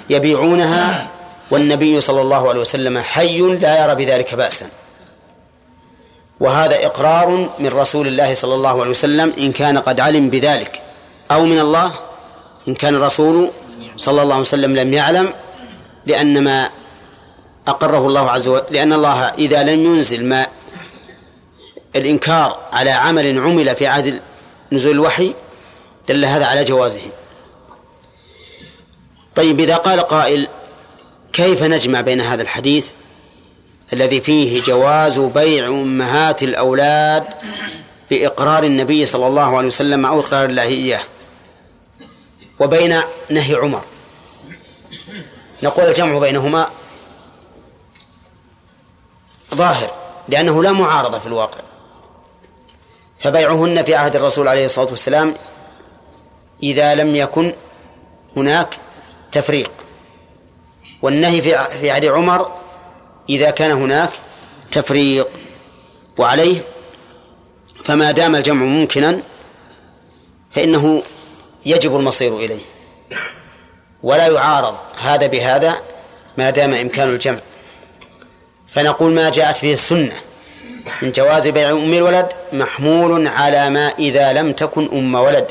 يبيعونها والنبي صلى الله عليه وسلم حي لا يرى بذلك بأسا. وهذا إقرار من رسول الله صلى الله عليه وسلم إن كان قد علم بذلك أو من الله إن كان الرسول صلى الله عليه وسلم لم يعلم لأن ما أقره الله عز وجل لأن الله إذا لم ينزل ما الإنكار على عمل عمل في عهد نزول الوحي دل هذا على جوازه. طيب إذا قال قائل كيف نجمع بين هذا الحديث؟ الذي فيه جواز بيع أمهات الأولاد بإقرار النبي صلى الله عليه وسلم أو إقرار الله إياه وبين نهي عمر. نقول الجمع بينهما ظاهر لأنه لا معارضة في الواقع. فبيعهن في عهد الرسول عليه الصلاة والسلام إذا لم يكن هناك تفريق. والنهي في عهد عمر إذا كان هناك تفريق وعليه فما دام الجمع ممكنا فإنه يجب المصير إليه. ولا يعارض هذا بهذا ما دام إمكان الجمع. فنقول ما جاءت به السنة. من جواز بيع أم الولد محمول على ما إذا لم تكن أم ولد.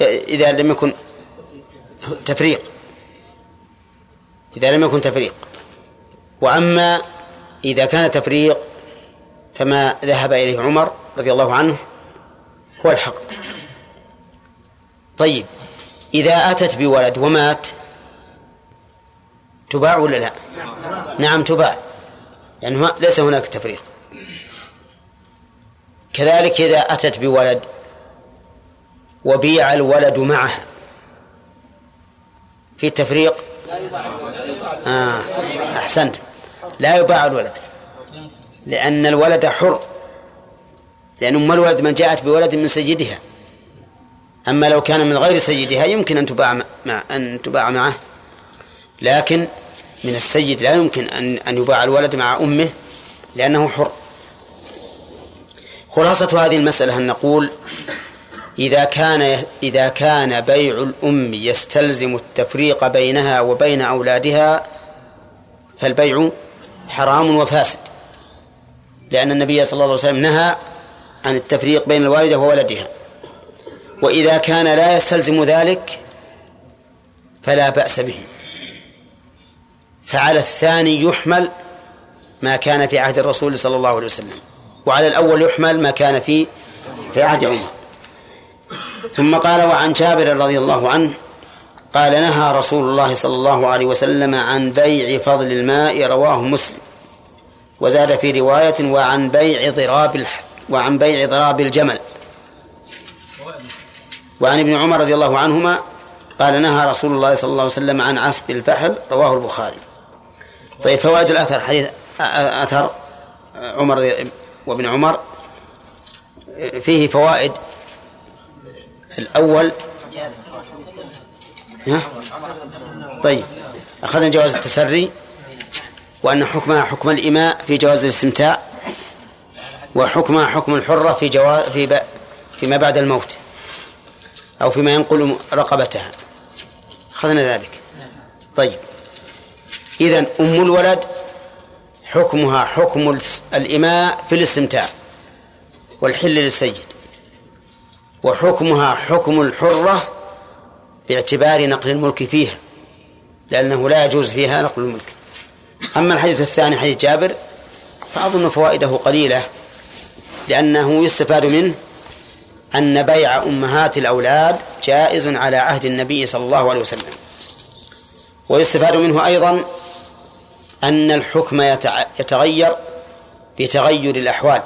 إذا لم يكن تفريق. إذا لم يكن تفريق. وأما إذا كان تفريق فما ذهب إليه عمر رضي الله عنه هو الحق. طيب إذا أتت بولد ومات تباع ولا لا؟ نعم تباع يعني ما- ليس هناك تفريق. كذلك إذا أتت بولد وبيع الولد معها في تفريق آه أحسنت. لا يباع الولد. لأن الولد حر. لأن أم الولد من جاءت بولد من سيدها. أما لو كان من غير سيدها يمكن أن تباع مع أن تباع معه. لكن من السيد لا يمكن أن أن يباع الولد مع أمه لأنه حر. خلاصة هذه المسألة أن نقول إذا كان إذا كان بيع الأم يستلزم التفريق بينها وبين أولادها فالبيع حرام وفاسد. لأن النبي صلى الله عليه وسلم نهى عن التفريق بين الوالدة وولدها. وإذا كان لا يستلزم ذلك فلا بأس به. فعلى الثاني يحمل ما كان في عهد الرسول صلى الله عليه وسلم. وعلى الأول يحمل ما كان في في عهد عمر. ثم قال وعن جابر رضي الله عنه قال نهى رسول الله صلى الله عليه وسلم عن بيع فضل الماء رواه مسلم. وزاد في رواية وعن بيع ضراب. وعن بيع ضراب الجمل. وعن ابن عمر رضي الله عنهما قال نهى رسول الله صلى الله عليه وسلم عن عصب الفحل رواه البخاري. طيب فوائد الأثر حديث أثر عمر وابن عمر. فيه فوائد. الأول ها؟ طيب. أخذنا جواز التسري وأن حكمها حكم الإماء في جواز الاستمتاع وحكمها حكم الحرة في جواز في ب... فيما بعد الموت أو فيما ينقل رقبتها. أخذنا ذلك. طيب. إذا أم الولد حكمها حكم الإماء في الاستمتاع والحل للسيد. وحكمها حكم الحرة باعتبار نقل الملك فيها لأنه لا يجوز فيها نقل الملك. أما الحديث الثاني حديث جابر فأظن فوائده قليلة لأنه يستفاد منه أن بيع أمهات الأولاد جائز على عهد النبي صلى الله عليه وسلم. ويستفاد منه أيضا أن الحكم يتغير بتغير الأحوال.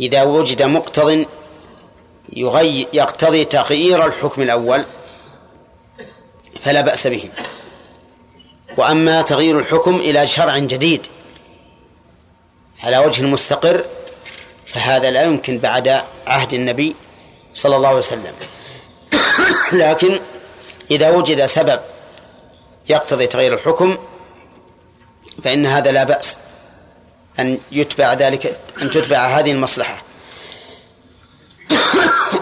إذا وجد مقتض يغير يقتضي تغيير الحكم الأول فلا بأس به. وأما تغيير الحكم إلى شرع جديد على وجه مستقر فهذا لا يمكن بعد عهد النبي صلى الله عليه وسلم. لكن إذا وجد سبب يقتضي تغيير الحكم فإن هذا لا بأس أن يتبع ذلك أن تتبع هذه المصلحة.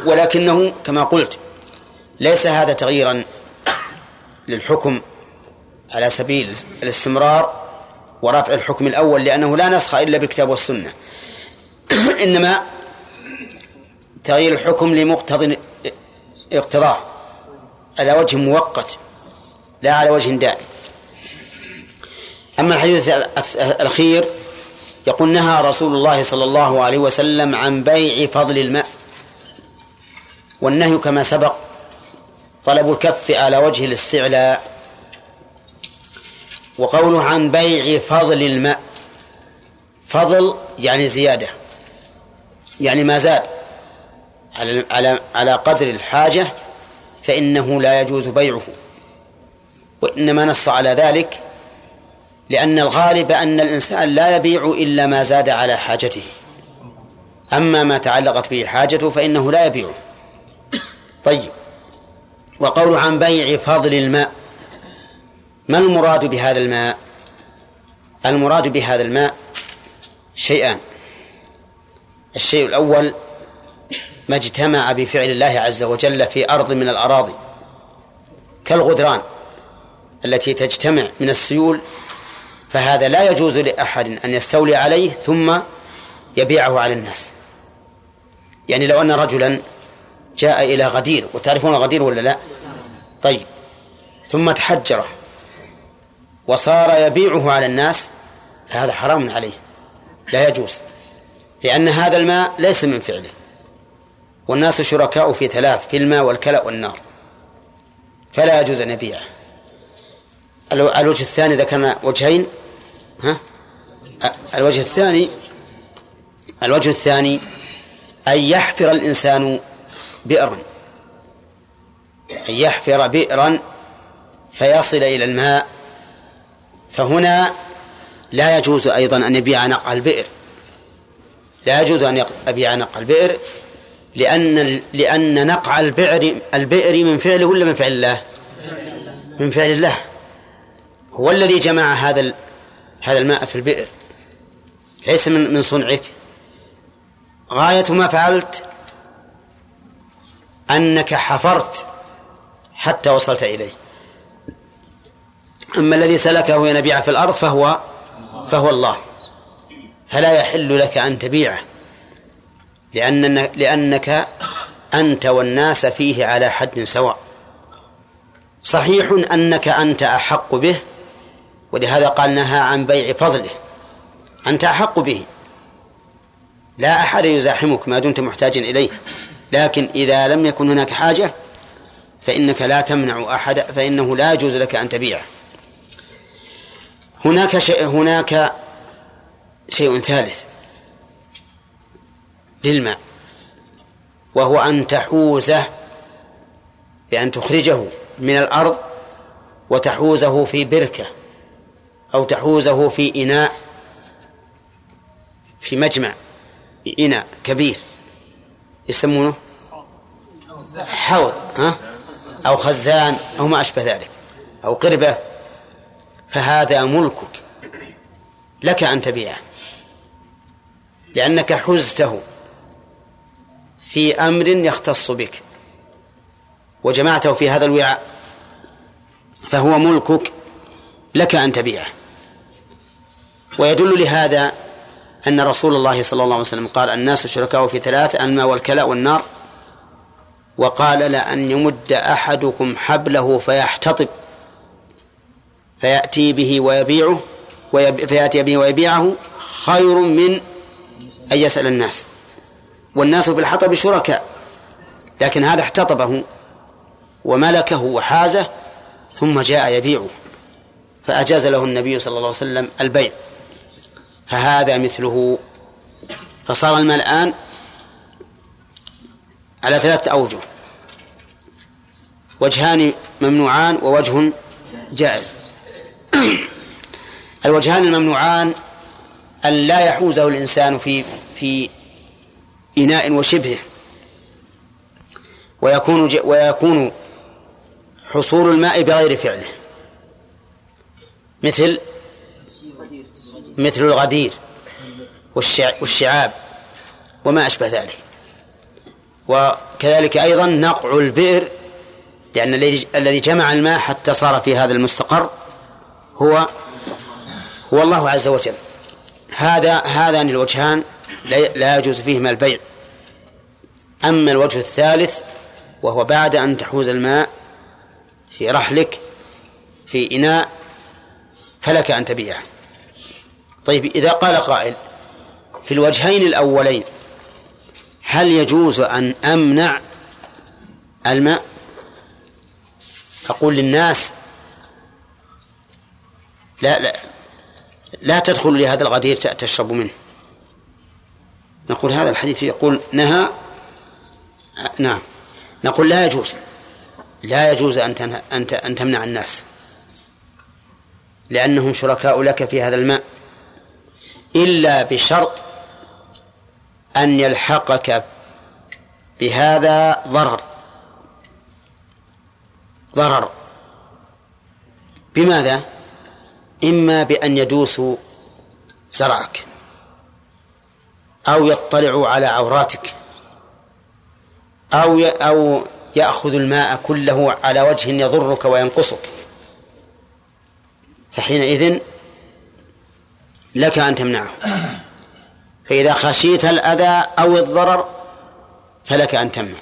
ولكنه كما قلت ليس هذا تغييرا للحكم على سبيل الاستمرار ورفع الحكم الأول لأنه لا نسخ إلا بالكتاب والسنة. إنما تغيير الحكم لمقتضى اقتضاه على وجه مؤقت لا على وجه دائم. أما الحديث الأخير يقول نهى رسول الله صلى الله عليه وسلم عن بيع فضل الماء. والنهي كما سبق طلب الكف على وجه الاستعلاء وقوله عن بيع فضل الماء فضل يعني زيادة يعني ما زاد على على على قدر الحاجة فإنه لا يجوز بيعه. وإنما نص على ذلك لأن الغالب أن الإنسان لا يبيع إلا ما زاد على حاجته. أما ما تعلقت به حاجته فإنه لا يبيعه. طيب. وقول عن بيع فضل الماء. ما المراد بهذا الماء؟ المراد بهذا الماء شيئان. الشيء الأول ما اجتمع بفعل الله عز وجل في أرض من الأراضي كالغدران التي تجتمع من السيول فهذا لا يجوز لأحد أن يستولي عليه ثم يبيعه على الناس. يعني لو أن رجلا جاء إلى غدير وتعرفون الغدير ولا لا؟ طيب. ثم تحجره وصار يبيعه على الناس فهذا حرام عليه لا يجوز لأن هذا الماء ليس من فعله. والناس شركاء في ثلاث في الماء والكلأ والنار فلا يجوز أن يبيعه. الوجه الثاني ذكرنا وجهين ها؟ الوجه الثاني الوجه الثاني أن يحفر الإنسان بئرا أن يحفر بئرا فيصل إلى الماء. فهنا لا يجوز أيضا أن يبيع نقع البئر. لا يجوز أن يبيع نقع البئر لأن لأن نقع البئر البئر من فعله ولا من فعل الله؟ من فعل الله. هو الذي جمع هذا هذا الماء في البئر. ليس من من صنعك. غاية ما فعلت أنك حفرت حتى وصلت إليه. أما الذي سلكه ينبيع في الأرض فهو فهو الله. فلا يحل لك أن تبيعه لأن لأنك أنت والناس فيه على حد سواء. صحيح أنك أنت أحق به ولهذا قال نهى عن بيع فضله. أنت أحق به. لا أحد يزاحمك ما دمت محتاجا إليه. لكن إذا لم يكن هناك حاجة فإنك لا تمنع أحد فإنه لا يجوز لك أن تبيعه. هناك شيء هناك شيء ثالث للماء وهو أن تحوزه بأن تخرجه من الأرض وتحوزه في بركة أو تحوزه في إناء في مجمع إناء كبير يسمونه؟ حوض ها؟ أو خزان أو ما أشبه ذلك. أو قربة فهذا ملكك. لك أن تبيعه. لأنك حزته في أمر يختص بك. وجمعته في هذا الوعاء فهو ملكك. لك أن تبيعه. ويدل لهذا أن رسول الله صلى الله عليه وسلم قال الناس شركاء في ثلاث الماء والكلاء والنار. وقال لأن يمد أحدكم حبله فيحتطب فيأتي به ويبيعه فيأتي به ويبيعه خير من أن يسأل الناس. والناس في الحطب شركاء لكن هذا احتطبه وملكه وحازه ثم جاء يبيعه فأجاز له النبي صلى الله عليه وسلم البيع. فهذا مثله. فصار الماء الآن على ثلاثة أوجه. وجهان ممنوعان ووجه جائز. الوجهان الممنوعان أن لا يحوزه الإنسان في في إناء وشبهه ويكون ويكون حصول الماء بغير فعله. مثل مثل الغدير والشعاب وما أشبه ذلك. وكذلك أيضا نقع البئر لأن الذي جمع الماء حتى صار في هذا المستقر هو هو الله عز وجل. هذا هذان الوجهان لا يجوز فيهما البيع. أما الوجه الثالث وهو بعد أن تحوز الماء في رحلك في إناء فلك أن تبيعه. طيب إذا قال قائل في الوجهين الأولين هل يجوز أن أمنع الماء؟ أقول للناس لا لا لا تدخل لهذا الغدير تشرب منه. نقول هذا الحديث يقول نهى نعم. نقول لا يجوز لا يجوز أن أن أن تمنع الناس. لأنهم شركاء لك في هذا الماء. إلا بشرط أن يلحقك بهذا ضرر. ضرر. بماذا؟ إما بأن يدوسوا زرعك أو يطلعوا على عوراتك أو أو يأخذ الماء كله على وجه يضرك وينقصك. فحينئذ لك أن تمنعه. فإذا خشيت الأذى أو الضرر فلك أن تمنع.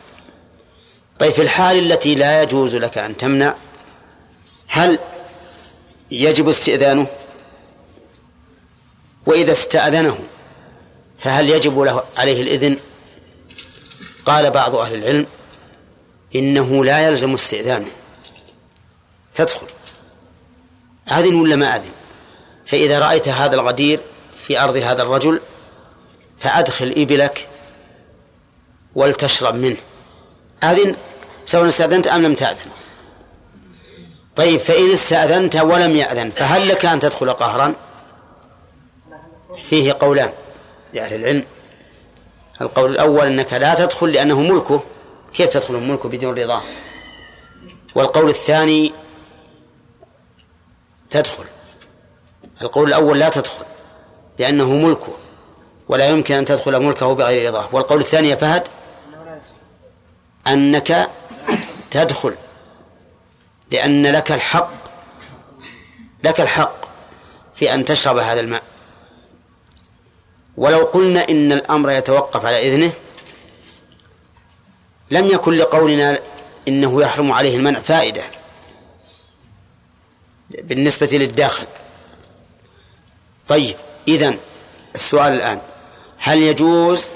طيب في الحال التي لا يجوز لك أن تمنع هل يجب استئذانه؟ وإذا استأذنه فهل يجب له عليه الإذن؟ قال بعض أهل العلم إنه لا يلزم استئذانه. تدخل. أذن ولا ما أذن؟ فإذا رأيت هذا الغدير في أرض هذا الرجل فأدخل إبلك ولتشرب منه. أذن سواء استأذنت أم لم تأذن. طيب فإن استأذنت ولم يأذن فهل لك أن تدخل قهرا؟ فيه قولان. لأهل العلم القول الأول أنك لا تدخل لأنه ملكه. كيف تدخل ملكه بدون رضاه والقول الثاني تدخل. القول الأول لا تدخل لأنه ملكه. ولا يمكن أن تدخل ملكه بغير رضاه. والقول الثاني يا فهد أنك تدخل لأن لك الحق لك الحق في أن تشرب هذا الماء. ولو قلنا إن الأمر يتوقف على إذنه لم يكن لقولنا إنه يحرم عليه المنع فائدة بالنسبة للداخل. طيب إذن السؤال الآن. هل يجوز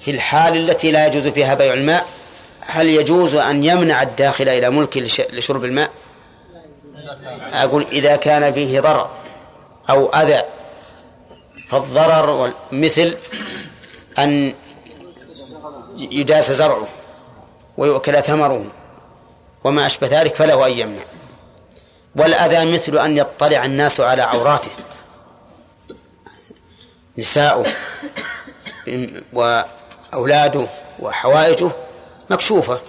في الحال التي لا يجوز فيها بيع الماء؟ هل يجوز أن يمنع الداخل إلى ملك لشرب الماء؟ أقول إذا كان فيه ضرر أو أذى فالضرر مثل أن يداس زرعه ويؤكل ثمره وما أشبه ذلك فله أن يمنع. والأذى مثل أن يطلع الناس على عوراته. نساؤه وأولاده وحوائجه مكشوفة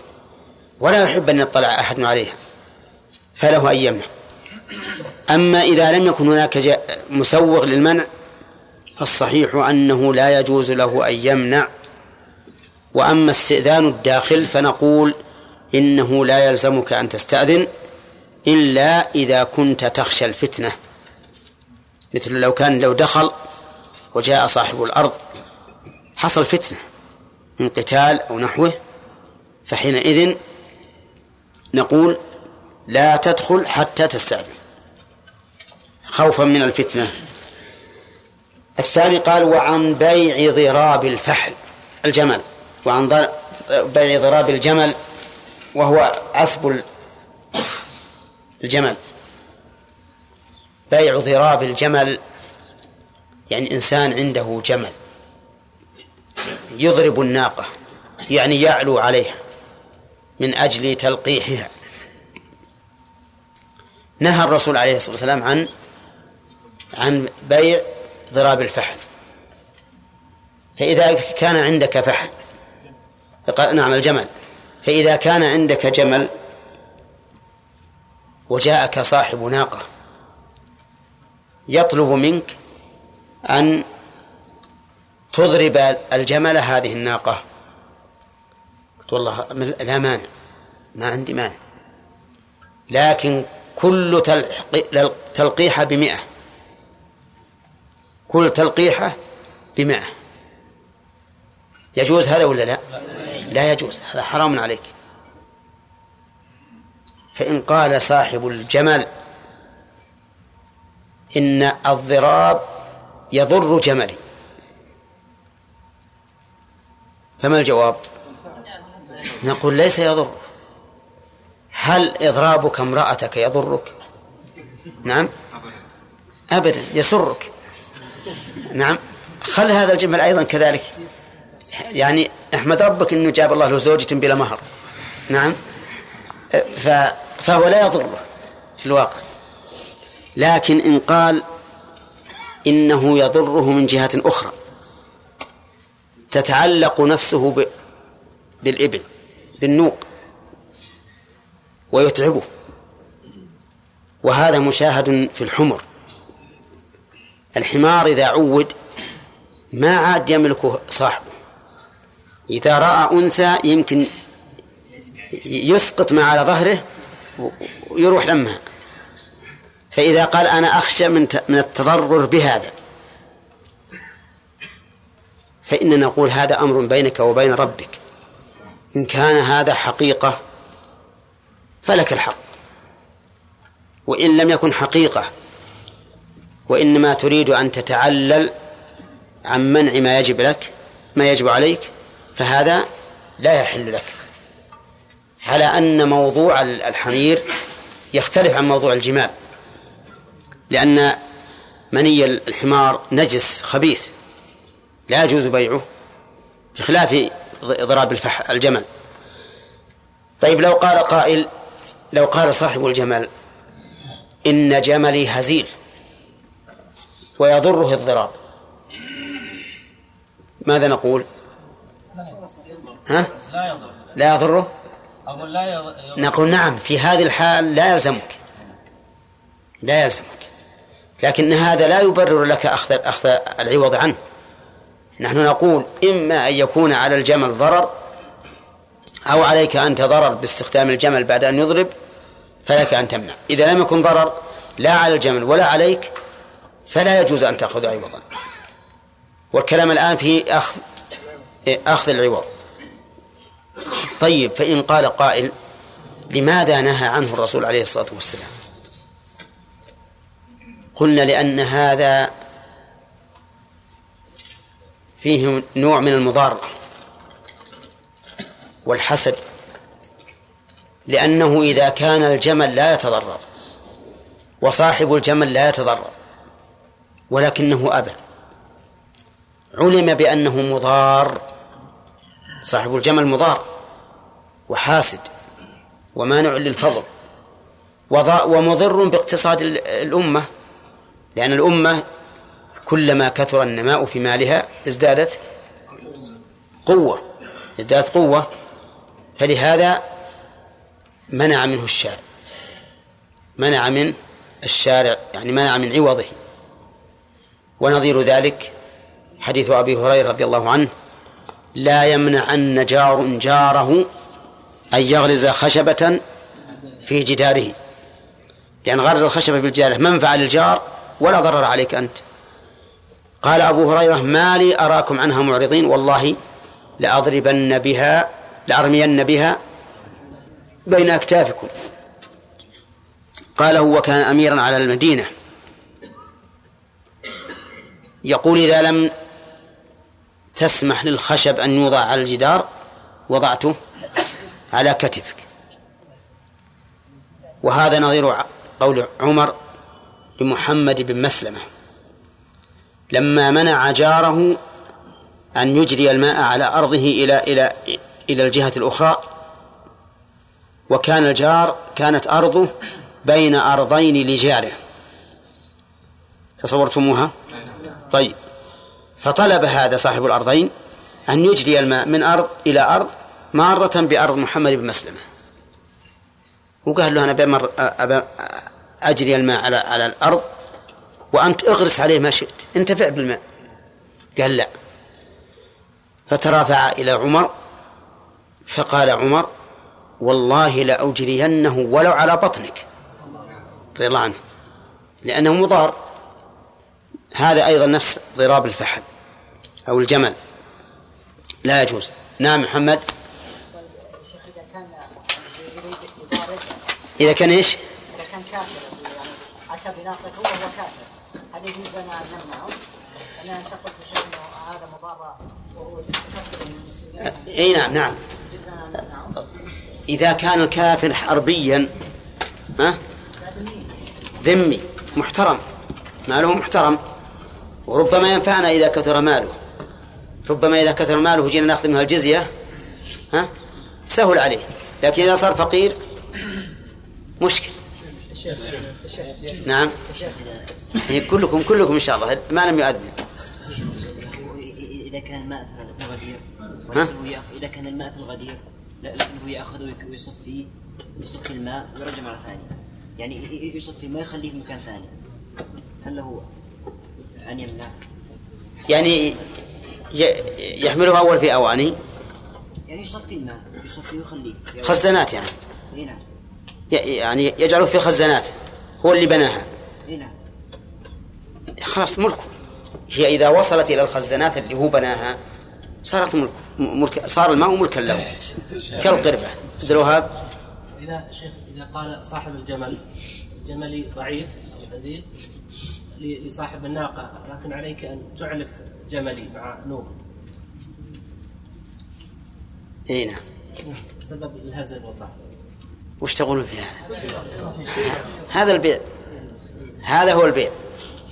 ولا يحب أن يطلع أحد عليها فله أن يمنع. أما إذا لم يكن هناك مسوغ للمنع فالصحيح أنه لا يجوز له أن يمنع. وأما استئذان الداخل فنقول إنه لا يلزمك أن تستأذن إلا إذا كنت تخشى الفتنة. مثل لو كان لو دخل وجاء صاحب الأرض. حصل فتنة من قتال أو نحوه فحينئذ نقول لا تدخل حتى تستأذن. خوفا من الفتنة. الثاني قال وعن بيع ضراب الفحل الجمل. وعن بيع ضراب الجمل وهو عصب الجمل. بيع ضراب الجمل يعني إنسان عنده جمل يضرب الناقة يعني يعلو عليها من أجل تلقيحها. نهى الرسول عليه الصلاة والسلام عن عن بيع ضراب الفحل. فإذا كان عندك فحل نعم الجمل. فإذا كان عندك جمل وجاءك صاحب ناقة يطلب منك أن تضرب الجمل هذه الناقة. قلت والله لا مانع ما عندي مانع. لكن كل تلقيحة بمئة. كل تلقيحة بمئة. يجوز هذا ولا لا؟ لا يجوز هذا حرام عليك. فإن قال صاحب الجمل إن الضراب يضر جملي فما الجواب؟ نقول ليس يضر. هل إضرابك امرأتك يضرك؟ نعم. أبدا يسرك. نعم. خل هذا الجمل أيضا كذلك. يعني أحمد ربك إنه جاب الله له زوجة بلا مهر. نعم. فهو لا يضره في الواقع. لكن إن قال إنه يضره من جهة أخرى. تتعلق نفسه بالإبل بالنوق ويتعبه. وهذا مشاهد في الحمر. الحمار إذا عود ما عاد يملكه صاحبه. إذا رأى أنثى يمكن يسقط ما على ظهره ويروح لمها فإذا قال أنا أخشى من من التضرر بهذا. فإننا نقول هذا أمر بينك وبين ربك. إن كان هذا حقيقة فلك الحق. وإن لم يكن حقيقة وإنما تريد أن تتعلل عن منع ما يجب لك ما يجب عليك فهذا لا يحل لك. على أن موضوع الحمير يختلف عن موضوع الجمال. لأن مني الحمار نجس خبيث. لا يجوز بيعه بخلاف ضراب الفح الجمل. طيب لو قال قائل لو قال صاحب الجمل إن جملي هزيل ويضره الضراب ماذا نقول؟ ها؟ لا يضر لا يضره؟ لا نقول نعم في هذه الحال لا يلزمك. لا يلزمك. لكن هذا لا يبرر لك أخذ أخذ العوض عنه. نحن نقول إما أن يكون على الجمل ضرر أو عليك أنت ضرر باستخدام الجمل بعد أن يضرب فلك أن تمنع. إذا لم يكن ضرر لا على الجمل ولا عليك فلا يجوز أن تأخذ عوضا. والكلام الآن في أخذ أخذ العوض. طيب فإن قال قائل لماذا نهى عنه الرسول عليه الصلاة والسلام؟ قلنا لأن هذا فيه نوع من المضارة والحسد لأنه إذا كان الجمل لا يتضرر وصاحب الجمل لا يتضرر ولكنه أبى. علم بأنه مضار صاحب الجمل مضار وحاسد ومانع للفضل ومضر باقتصاد الأمة. لأن الأمة كلما كثر النماء في مالها ازدادت قوة ازدادت قوة. فلهذا منع منه الشارع منع من الشارع يعني منع من عوضه. ونظير ذلك حديث أبي هريرة رضي الله عنه لا يمنع أن جار جاره أن يغرز خشبة في جداره. لأن غرز الخشبة في الجدار منفعة للجار ولا ضرر عليك أنت. قال أبو هريرة ما لي أراكم عنها معرضين والله لأضربن بها لأرمين بها بين أكتافكم. قال هو كان أميرا على المدينة. يقول إذا لم تسمح للخشب أن يوضع على الجدار وضعته على كتفك. وهذا نظير قول عمر لمحمد بن مسلمة. لما منع جاره أن يجري الماء على أرضه إلى إلى إلى الجهة الأخرى وكان الجار كانت أرضه بين أرضين لجاره. تصورتموها؟ طيب. فطلب هذا صاحب الأرضين أن يجري الماء من أرض إلى أرض مارة بأرض محمد بن مسلمة. وقال له أنا بمر أجري الماء على على الأرض وأنت اغرس عليه ما شئت. انتفع بالماء. قال لا. فترافع إلى عمر فقال عمر والله لأجرينه ولو على بطنك. رضي الله عنه. لأنه مضار. هذا أيضا نفس ضراب الفحل أو الجمل. لا يجوز. نعم محمد. إذا كان إيش إذا كان كافر يعني أتى بناقته وهو كافر. هل يجوز لنا أن نمنعه؟ لأن أنت قلت شيء أنه هذا مضارة وهو كفر من المسلمين. إي نعم نعم. يجوز لنا أن نمنعه؟ إذا كان الكافر حربيا ها؟ ذمي محترم. ماله محترم. وربما ينفعنا إذا كثر ماله. ربما إذا كثر ماله جينا نأخذ منها الجزية ها؟ سهل عليه. لكن إذا صار فقير مشكل. نعم. إيه، كلكم كلكم إن شاء الله. ما لم يؤذن. إذا كان الماء في الغدير إذا كان الماء في الغدير لا- لكنه يأخذه ويصفيه يصفي الماء ويرجع مرة ثانية. يعني يصفي الماء يخليه في مكان ثاني. هل له أن يمنع؟ يعني يحمله أول في أواني يعني يصفي الماء يصفيه ويخليه. خزانات يعني. اي نعم. يعني يجعله في خزانات. هو اللي بناها. اي نعم. خلاص ملكه هي إذا وصلت إلى الخزانات اللي هو بناها صارت ملك, ملك صار الماء ملكا له. كالقربة. عبد الوهاب. إذا شيخ إذا قال صاحب الجمل جملي ضعيف أو هزيل ل- لصاحب الناقة لكن عليك أن تعلف جملي مع نوق اي نعم سبب الهزل والضعف. وش تقولون في هذا؟ هذا البيع. هذا هو البيع.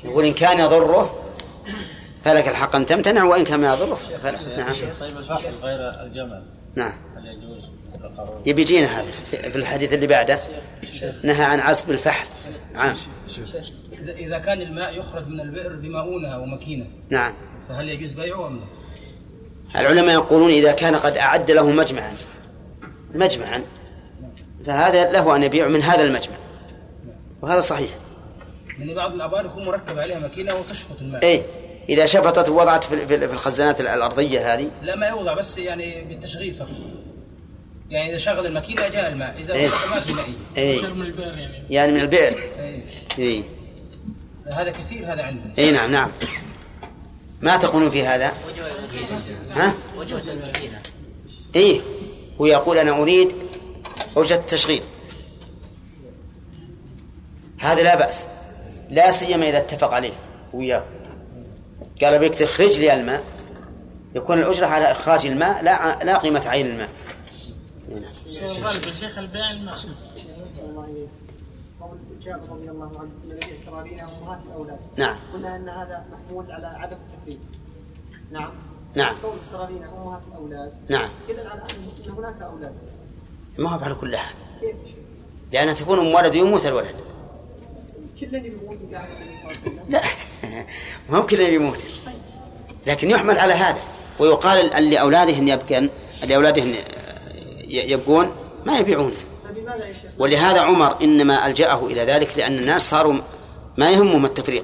يقول إن كان يضره فلك الحق أن تمتنع وإن كان ما يضره فلا نعم. طيب الفحل غير الجمل. نعم. هل يجوز القرار؟ يبي يجينا هذا في الحديث اللي بعده. نهى عن عصب الفحل. نعم. إذا إذا كان الماء يخرج من البئر بمؤونة ومكينة نعم. فهل يجوز بيعه أم لا؟ العلماء يقولون إذا كان قد أعد له مجمعا. مجمعا. فهذا له أن يبيع من هذا المجمع وهذا صحيح. لأن بعض الآبار يكون مركب عليها ماكينة وتشفط الماء. إيه. إذا شفطت ووضعت في في- في الخزانات الأرضية هذه. لا ما يوضع بس يعني بالتشغيل فقط. يعني إذا شغل الماكينة جاء الماء. إذا إيه. ما في ماء. إيه. من البئر يعني. يعني من البئر. إيه. إيه. هذا كثير هذا عندنا. إيه نعم نعم. ما تقولون في هذا؟ ها؟ وجوز المدينة إيه. هو يقول أنا أريد أوجد تشغيل هذا لا بأس لا سيما إذا اتفق عليه وياه. قال بيك تخرج لي الماء. يكون الأجرة على إخراج الماء لا لا قيمة عين الماء. الغالب يا شيخ البيع الماشي قول جابر رضي الله عنه ان بنا امهات الاولاد نعم. قلنا أن هذا محمول على عدم التفريق نعم. نعم. قول بنا أمهات الأولاد. نعم. اذا على أن هناك أولاد. ما هو على كل حال؟ لأن تكون أم ولد يموت الولد. لا. ما هو كله يموت لكن يحمل على هذا. ويقال لأولادهن يبكن لأولادهن يبكون ما يبيعونه. شيخ؟ ولهذا عمر إنما ألجأه إلى ذلك لأن الناس صاروا ما يهمهم التفريق.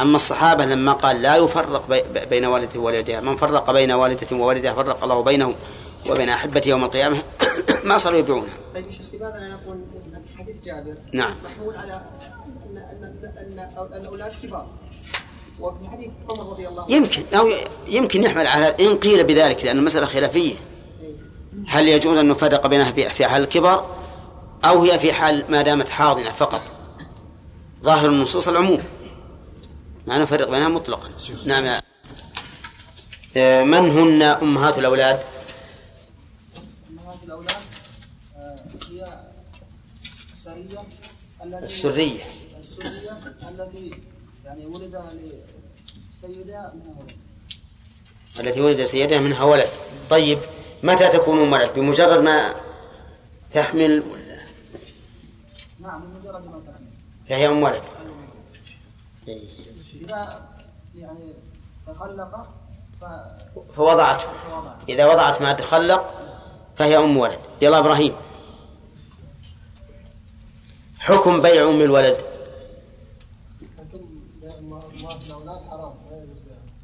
أما الصحابة لما قال لا يفرق بي- بين والدته ووالدها من فرق بين والدته ووالدها فرق الله بينه وبين أحبته يوم القيامة ما صاروا يبيعونه. طيب شيخ لماذا لا نقول أن حديث جابر نعم. محمول على ان ان ان أن الاولاد كبار. وفي حديث عمر رضي الله عنه. يمكن أو يمكن يحمل على إن قيل بذلك لأن المسألة خلافية. هل يجوز أن نفرق بينها في في حال الكبر أو هي في حال ما دامت حاضنة فقط؟ ظاهر النصوص العموم. ما نفرق بينها مطلقا. نعم آه، من هن أمهات الأولاد أمهات الأولاد آه، هي السرية التي السرية. السرية التي يعني ولد لسيدها منها ولد التي ولد سيدها منها ولد. طيب متى تكون ولد بمجرد ما تحمل نعم من مجرد ما تحمل. فهي أم ولد. إذا يعني تخلق ف فوضعته. إذا وضعت ما تخلق فهي أم ولد. يلا إبراهيم. حكم بيع أم الولد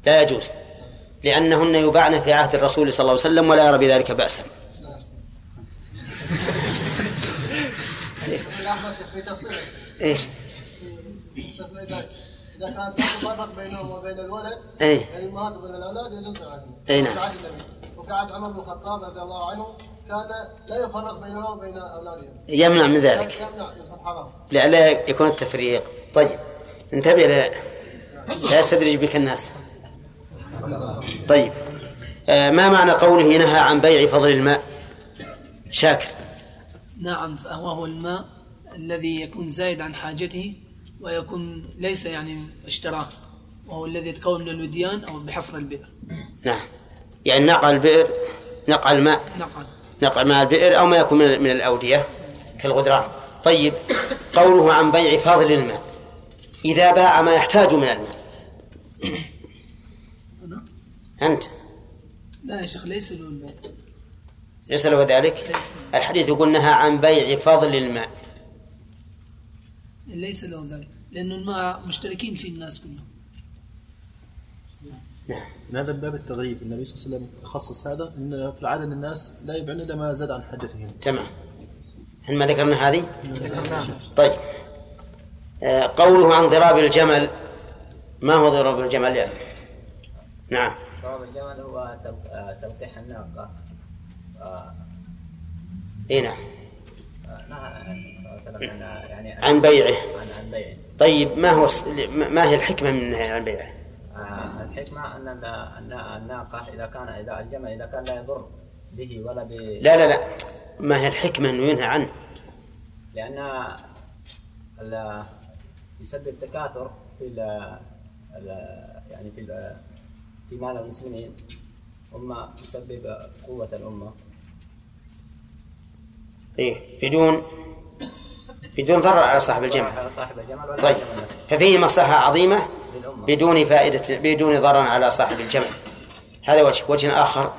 لا يجوز لأنهن يباعن في عهد الرسول صلى الله عليه وسلم ولا يرى بذلك بأسا إذا إذا كانت لا تفرق بينهم وبين الولد. يعني الأمهات وبين الأولاد يجوز بيعهم. إيه نعم. وقعد عمر بن الخطاب رضي الله عنه كان لا يفرق بينهم وبين أولادهم يمنع من ذلك. يمنع يصير حرام لئلا يكون التفريق. طيب انتبه لا, لا يستدرج بك الناس. طيب آه ما معنى قوله نهى عن بيع فضل الماء؟ شاكر. نعم وهو الماء الذي يكون زايد عن حاجته ويكون ليس يعني اشتراه وهو الذي يتكون من الوديان أو بحفر البئر. نعم. يعني نقع البئر نقع الماء. نقل. نقع ماء البئر أو ما يكون من من الأودية كالغدران. طيب قوله عن بيع فاضل الماء. إذا باع ما يحتاج من الماء. أنت. لا يا شيخ ليس له البيع ليس له ذلك؟ الحديث يقول نهى عن بيع فضل الماء. ليس له ذلك لأن الماء مشتركين فيه الناس كلهم. من هذا باب التغريب. النبي صلى الله عليه وسلم خصص هذا إن في العاده الناس لا يبيعون إلا ما زاد عن حاجتهم تمام. هل ما ذكرنا هذه؟ طيب. آه قوله عن ضراب الجمل ما هو ضراب الجمل يعني نعم. ضرب الجمل هو تل- آه، تلقيح الناقة. آه، اي نعم. نهى النبي صلى الله عليه وسلم عن يعني عن بيعه. عن عن بيعه. طيب ما هو ما هي الحكمة من النهي عن بيعه؟ الحكمة أن أن الناقة إذا كان إذا الجمل إذا كان لا يضر به ولا ب لا لا لا. ما هي الحكمة أنه ينهى عنه؟ لأن يسبب تكاثر في ال يعني في ال- في مال المسلمين. ثم يسبب قوة الأمة. إيه بدون بدون ضرر على صاحب الجمل على صاحب الجمل ولا طيب ففيه مصلحة عظيمة بدون فائدة بدون ضرر على صاحب الجمل هذا وجه وجه آخر.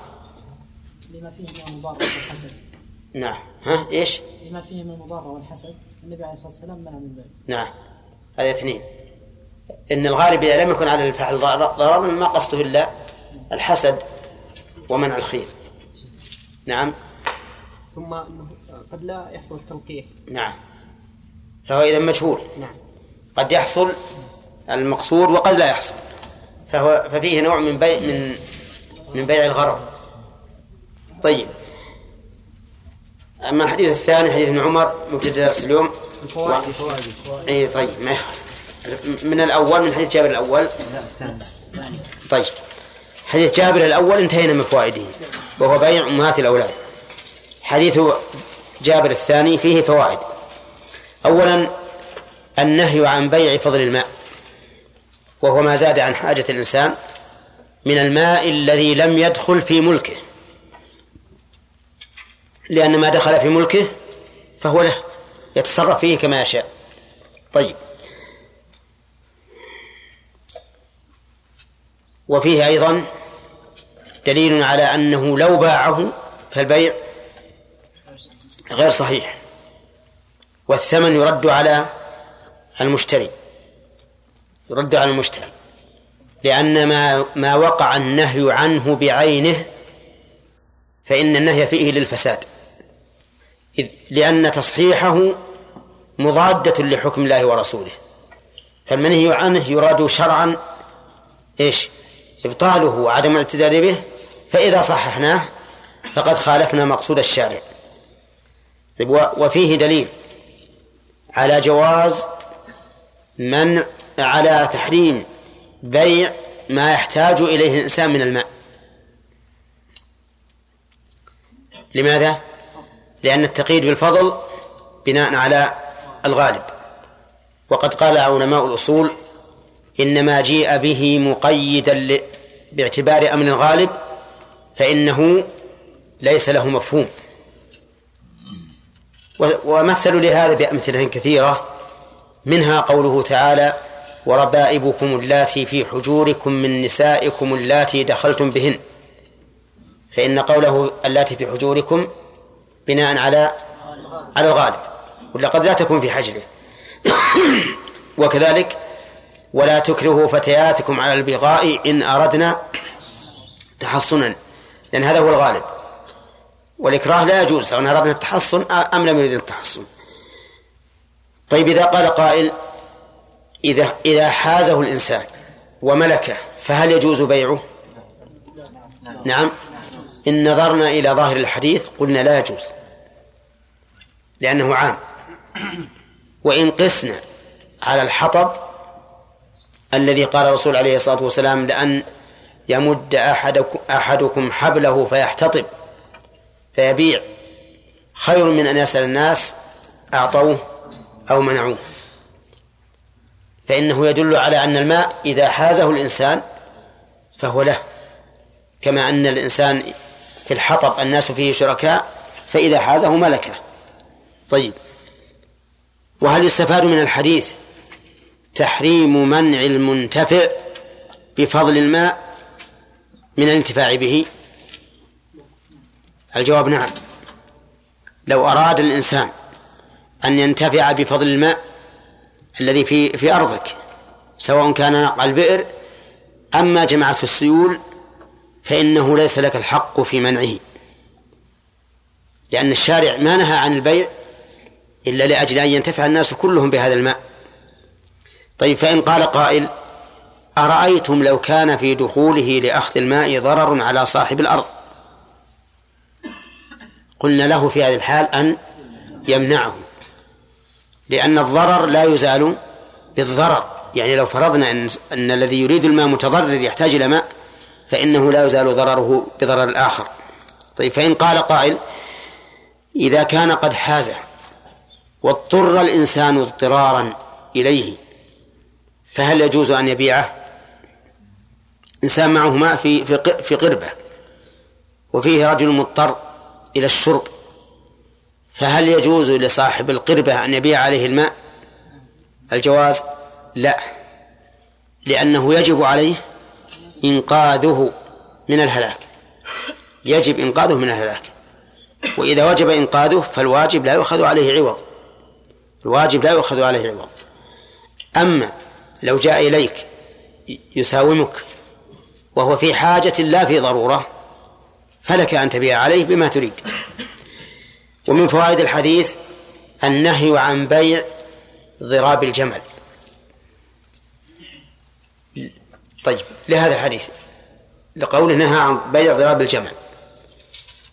لما فيه من المضارة والحسد. نعم. ها إيش؟ لما فيه من المضارة والحسد النبي عليه الصلاة والسلام منع من ذلك. نعم. هذا اثنين. إن الغالب إذا لم يكن على الفعل ضرر ما قصده إلا الحسد ومنع الخير. نعم. ثم أنه قد لا يحصل التنقيح. نعم. فهو إذا مجهول. نعم. قد يحصل المقصود وقد لا يحصل. فهو ففيه نوع من بيع من من بيع الغرض. طيب. أما الحديث الثاني حديث ابن عمر مبتدأ درس اليوم. الفوائد فوائد إي طيب ما يخالف. من الأول من حديث جابر الأول. طيب. حديث جابر الأول انتهينا من فوائده وهو بيع امهات الأولاد. حديث جابر الثاني فيه فوائد. اولا النهي عن بيع فضل الماء وهو ما زاد عن حاجة الإنسان من الماء الذي لم يدخل في ملكه. لأن ما دخل في ملكه فهو له يتصرف فيه كما يشاء. طيب. وفيه أيضا دليل على أنه لو باعه فالبيع غير صحيح. والثمن يرد على المشتري. يرد على المشتري. لأن ما ما وقع النهي عنه بعينه فإن النهي فيه للفساد. إذ لأن تصحيحه مضادة لحكم الله ورسوله. فالمنهي عنه يراد شرعا إيش؟ إبطاله وعدم الاعتدال به. فإذا صححناه فقد خالفنا مقصود الشارع. طيب وفيه دليل. على جواز من على تحريم بيع ما يحتاج إليه الإنسان من الماء لماذا؟ لأن التقييد بالفضل بناء على الغالب وقد قال علماء الأصول إنما جيء به مقيدا. باعتبار أمر الغالب فإنه ليس له مفهوم. ومثلوا لهذا بأمثلة كثيرة. منها قوله تعالى وربائبكم اللاتي في حجوركم من نسائكم اللاتي دخلتم بهن. فإن قوله اللاتي في حجوركم بناء على على الغالب ولا قد لا تكون في حجره. وكذلك ولا تكرهوا فتياتكم على البغاء إن أردنا تحصنا. لأن هذا هو الغالب. والإكراه لا يجوز سواء أردنا التحصن أم لم يريد التحصن. طيب إذا قال قائل إذا إذا حازه الإنسان وملكه فهل يجوز بيعه؟ نعم. إن نظرنا إلى ظاهر الحديث قلنا لا يجوز لأنه عام. وإن قسنا على الحطب الذي قال الرسول عليه الصلاة والسلام لأن يمد أحدكم, أحدكم حبله فيحتطب. فيبيع. خير من أن يسأل الناس أعطوه أو منعوه. فإنه يدل على أن الماء إذا حازه الإنسان فهو له. كما أن الإنسان في الحطب الناس فيه شركاء فإذا حازه ملكه. طيب. وهل يستفاد من الحديث تحريم منع المنتفع بفضل الماء من الانتفاع به؟ الجواب نعم. لو أراد الإنسان أن ينتفع بفضل الماء الذي في في أرضك سواء كان نقع البئر أما جمعته السيول فإنه ليس لك الحق في منعه. لأن الشارع ما نهى عن البيع إلا لأجل أن ينتفع الناس كلهم بهذا الماء. طيب فإن قال قائل أرأيتم لو كان في دخوله لأخذ الماء ضرر على صاحب الأرض؟ قلنا له في هذه الحال أن يمنعه لأن الضرر لا يزال بالضرر. يعني لو فرضنا أن, أن الذي يريد الماء متضرر يحتاج إلى ماء فإنه لا يزال ضرره بضرر الآخر. طيب فإن قال قائل إذا كان قد حازه واضطر الإنسان اضطرارا إليه فهل يجوز أن يبيعه؟ إنسان معه ماء في في في قربة وفيه رجل مضطر إلى الشرب. فهل يجوز لصاحب القربة أن يبيع عليه الماء؟ الجواز لا لأنه يجب عليه إنقاذه من الهلاك. يجب إنقاذه من الهلاك. وإذا وجب إنقاذه فالواجب لا يؤخذ عليه عوض. الواجب لا يؤخذ عليه عوض. أما لو جاء إليك يساومك وهو في حاجة لا في ضرورة فلك أن تبيع عليه بما تريد. ومن فوائد الحديث النهي عن بيع ضراب الجمل. طيب لهذا الحديث لقوله نهى عن بيع ضراب الجمل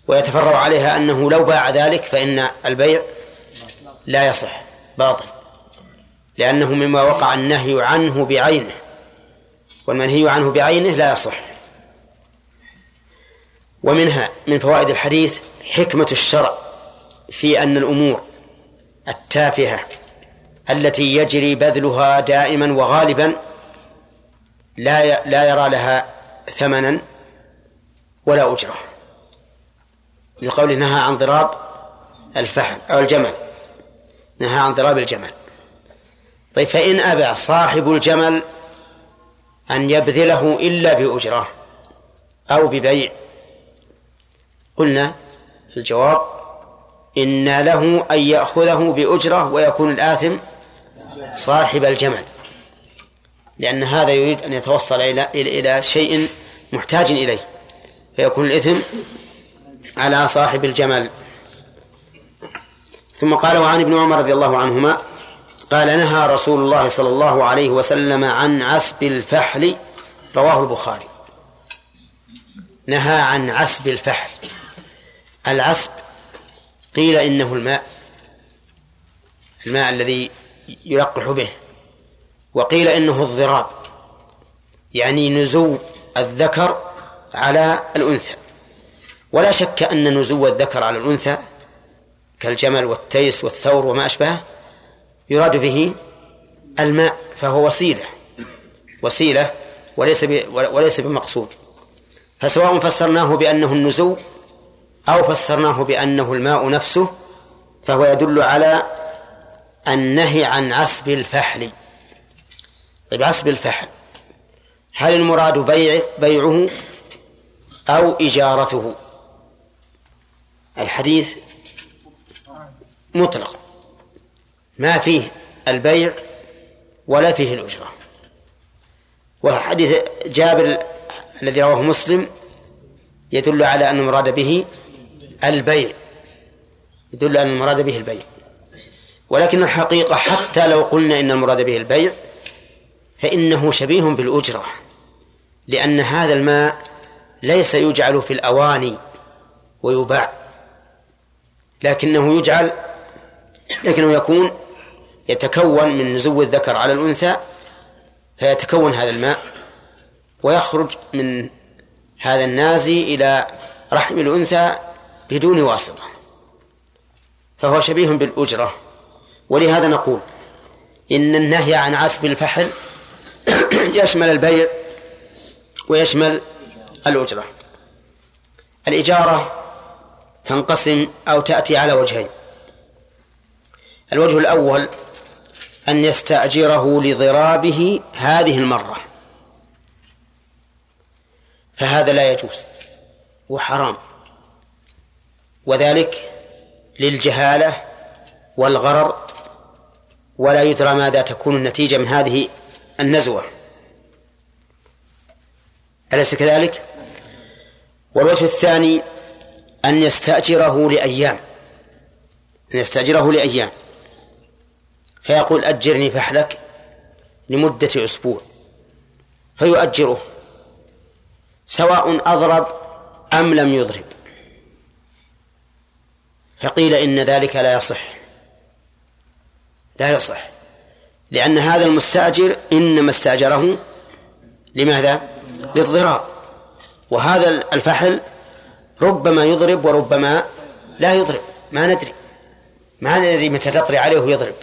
ويتفرع عليها أنه لو باع ذلك فإن البيع لا يصح باطل. لأنه مما وقع النهي عنه بعينه والمنهي عنه بعينه لا يصح. ومنها من فوائد الحديث حكمة الشرع في أن الأمور التافهة التي يجري بذلها دائما وغالبا لا لا يرى لها ثمنا ولا أجرة. لقوله نهى عن ضراب الفحل أو الجمل. نهى عن ضراب الجمل. طيب فإن أبى صاحب الجمل أن يبذله إلا بأجرة أو ببيع قلنا في الجواب إن له أن يأخذه بأجرة ويكون الآثم صاحب الجمل. لأن هذا يريد أن يتوصل إلى إلى شيء محتاج إليه فيكون الإثم على صاحب الجمل. ثم قال وعن ابن عمر رضي الله عنهما قال نهى رسول الله صلى الله عليه وسلم عن عسب الفحل رواه البخاري. نهى عن عسب الفحل. العسب قيل إنه الماء الماء الذي يلقح به وقيل إنه الضراب يعني نزو الذكر على الأنثى. ولا شك أن نزو الذكر على الأنثى كالجمل والتيس والثور وما أشبهه يراد به الماء فهو وسيلة وسيلة وليس وليس بمقصود. فسواء فسرناه بأنه النزو أو فسرناه بأنه الماء نفسه فهو يدل على النهي عن عسب الفحل. طيب عسب الفحل هل المراد بيع بيعه أو إجارته؟ الحديث مطلق. ما فيه البيع ولا فيه الأجرة. وحديث جابر الذي رواه مسلم يدل على أن المراد به البيع يدل أن المراد به البيع. ولكن الحقيقة حتى لو قلنا إن المراد به البيع فإنه شبيه بالأجرة لأن هذا الماء ليس يجعل في الأواني ويباع لكنه يجعل لكنه يكون يتكون من نزو الذكر على الأنثى فيتكون هذا الماء ويخرج من هذا النازي إلى رحم الأنثى بدون واسطة. فهو شبيه بالأجرة. ولهذا نقول إن النهي عن عسب الفحل يشمل البيع ويشمل الأجرة. الإجارة تنقسم أو تأتي على وجهين. الوجه الأول أن يستأجره لضرابه هذه المرة. فهذا لا يجوز وحرام. وذلك للجهالة والغرر ولا يدرى ماذا تكون النتيجة من هذه النزوة. أليس كذلك؟ والوجه الثاني أن يستأجره لأيام أن يستأجره لأيام. فيقول أجرني فحلك لمدة أسبوع. فيؤجره سواء أضرب أم لم يضرب. فقيل إن ذلك لا يصح. لا يصح. لأن هذا المستأجر إنما استأجره لماذا؟ للضراب وهذا الفحل ربما يضرب وربما لا يضرب. ما ندري. ما ندري متى تطري عليه ويضرب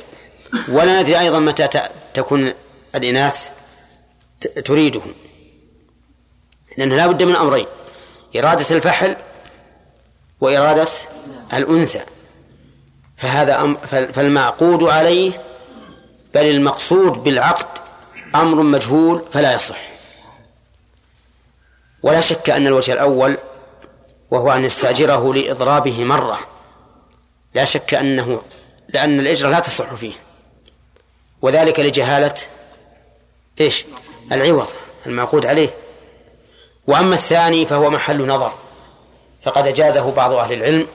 ولا ندري أيضا متى تكون الإناث تريده. لأنه لا بد من أمرين. إرادة الفحل وإرادة الأنثى. فهذا أم فال- فالمعقود عليه بل المقصود بالعقد أمر مجهول فلا يصح. ولا شك أن الوجه الأول وهو أن يستأجره لإضرابه مرة. لا شك أنه لأن الإجرة لا تصح فيه. وذلك لجهالة إيش؟ العوض المعقود عليه. وأما الثاني فهو محل نظر. فقد أجازه بعض أهل العلم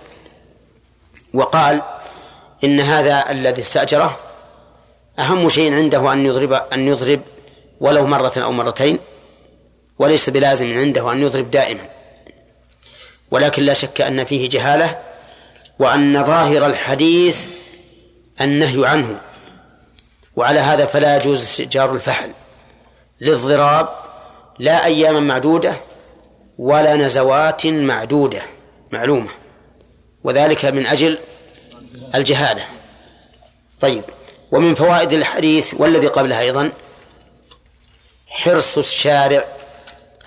وقال إن هذا الذي استأجره أهم شيء عنده أن يضرب أن يضرب ولو مرة أو مرتين وليس بلازم عنده أن يضرب دائما. ولكن لا شك أن فيه جهالة وأن ظاهر الحديث النهي عنه. وعلى هذا فلا يجوز استئجار الفحل. للضراب لا أياما معدودة ولا نزوات معدودة معلومة. وذلك من أجل الجهالة طيب ومن فوائد الحديث والذي قبلها أيضا حرص الشارع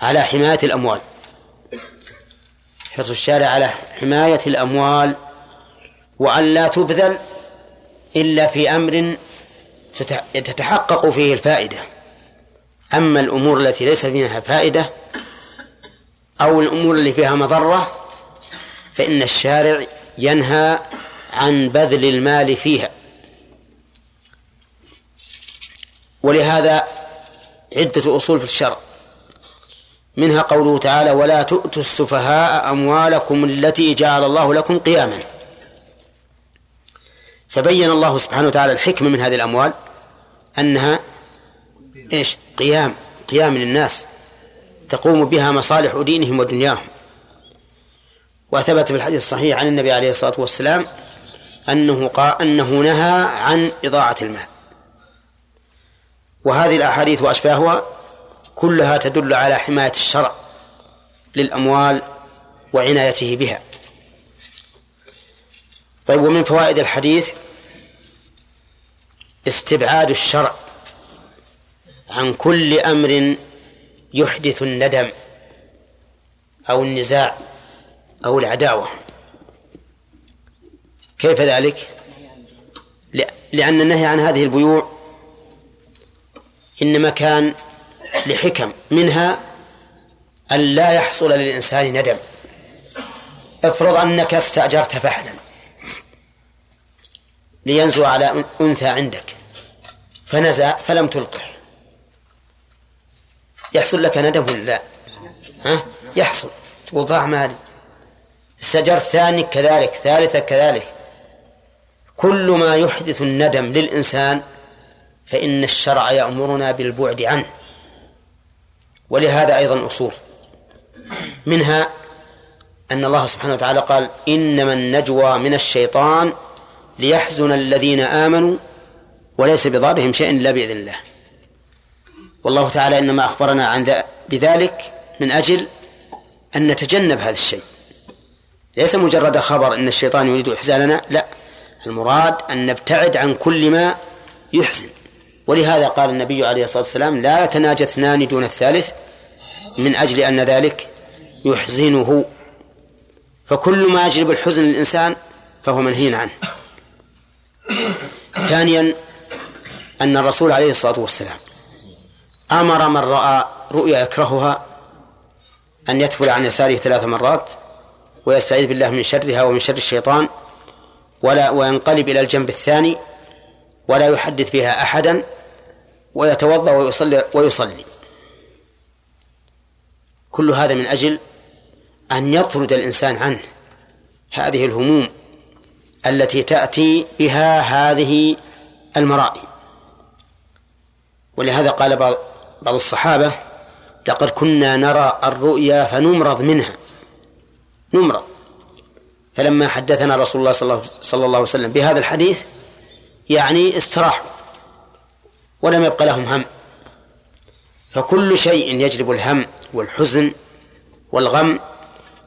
على حماية الأموال. حرص الشارع على حماية الأموال وأن لا تبذل إلا في أمر تتحقق فيه الفائدة. أما الأمور التي ليس فيها فائدة أو الأمور اللي فيها مضرة فإن الشارع ينهى عن بذل المال فيها. ولهذا عدة أصول في الشرع. منها قوله تعالى ولا تؤتوا السفهاء أموالكم التي جعل الله لكم قياما فبين الله سبحانه وتعالى الحكمة من هذه الأموال أنها إيش؟ قيام قيام للناس. تقوم بها مصالح دينهم ودنياهم. وثبت في الحديث الصحيح عن النبي عليه الصلاة والسلام أنه قال أنه نهى عن إضاعة المال. وهذه الأحاديث وأشباهها كلها تدل على حماية الشرع للأموال وعنايته بها. طيب ومن فوائد الحديث استبعاد الشرع عن كل أمر يحدث الندم أو النزاع أو العداوة. كيف ذلك؟ لأن النهي عن هذه البيوع إنما كان لحكم منها أن لا يحصل للإنسان ندم. افرض أنك استأجرت فحلا لينزو على أنثى عندك فنزع فلم تلقح يحصل لك ندم ولا لا؟ ها؟ يحصل. تقول ضاع مالي. استأجرت ثاني كذلك ثالثة كذلك. كل ما يحدث الندم للإنسان فإن الشرع يأمرنا بالبعد عنه. ولهذا أيضا أصول. منها أن الله سبحانه وتعالى قال إنما النجوى من الشيطان ليحزن الذين آمنوا وليس بضارهم شيء إلا بإذن الله. والله تعالى إنما أخبرنا عن بذلك من أجل أن نتجنب هذا الشيء. ليس مجرد خبر أن الشيطان يريد إحزاننا لا. المراد أن نبتعد عن كل ما يحزن. ولهذا قال النبي عليه الصلاة والسلام لا يتناجى اثنان دون الثالث من أجل أن ذلك يحزنه. فكل ما يجلب الحزن للإنسان فهو منهي عنه. ثانيا أن الرسول عليه الصلاة والسلام أمر من رأى رؤيا يكرهها أن يتفل عن يساره ثلاث مرات ويستعيذ بالله من شرها ومن شر الشيطان ولا وينقلب إلى الجنب الثاني ولا يحدث بها أحدا ويتوضأ ويصلي ويصلي. كل هذا من أجل أن يطرد الإنسان عنه هذه الهموم التي تأتي بها هذه المرائي. ولهذا قال بعض الصحابة لقد كنا نرى الرؤيا فنمرض منها. نمرض. فلما حدثنا رسول الله صلى الله, صلى الله عليه وسلم بهذا الحديث يعني استراحوا ولم يبق لهم هم. فكل شيء يجلب الهم والحزن والغم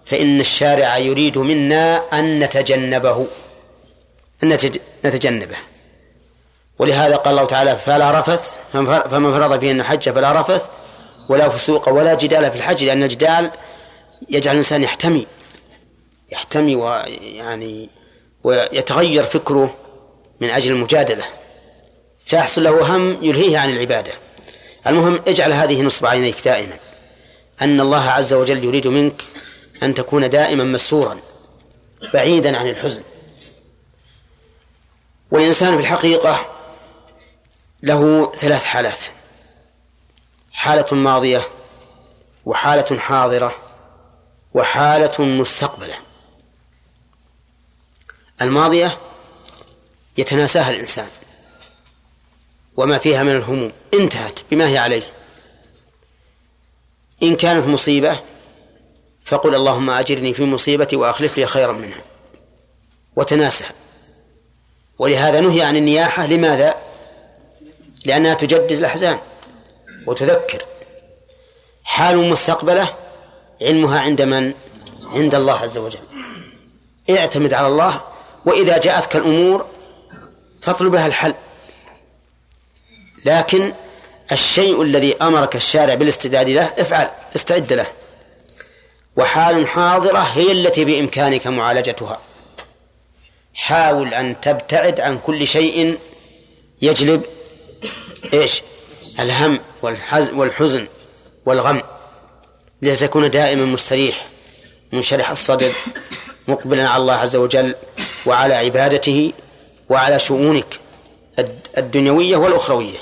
فإن الشارع يريد منا أن نتجنبه أن نتجنبه. ولهذا قال الله تعالى فلا رفث فمن فرض فيهن الحج فلا رفث ولا فسوق ولا جدال في الحج لأن الجدال يجعل الإنسان يحتمي يحتمي ويعني ويتغير فكره من أجل المجادلة. فيحصل له هم يلهيه عن العبادة. المهم اجعل هذه نصب عينيك دائما. أن الله عز وجل يريد منك أن تكون دائما مسرورا بعيدا عن الحزن. والإنسان في الحقيقة له ثلاث حالات. حالة ماضية وحالة حاضرة وحالة مستقبلة. الماضية يتناساها الإنسان وما فيها من الهموم. انتهت بما هي عليه. إن كانت مصيبة فقل اللهم أجرني في مصيبتي وأخلف لي خيرا منها. وتناسى. ولهذا نهي عن النياحة. لماذا؟ لأنها تجدد الأحزان وتذكر. حال مستقبلة علمها عند من؟ عند الله عز وجل. اعتمد على الله وإذا جاءتك الأمور فاطلب لها الحل. لكن الشيء الذي أمرك الشارع بالاستعداد له افعل استعد له. وحال حاضرة هي التي بإمكانك معالجتها. حاول أن تبتعد عن كل شيء يجلب إيش؟ الهم والحزن والغم. لتكون دائما مستريح منشرح الصدر مقبلا على الله عز وجل وعلى عبادته وعلى شؤونك الدنيوية والأخروية.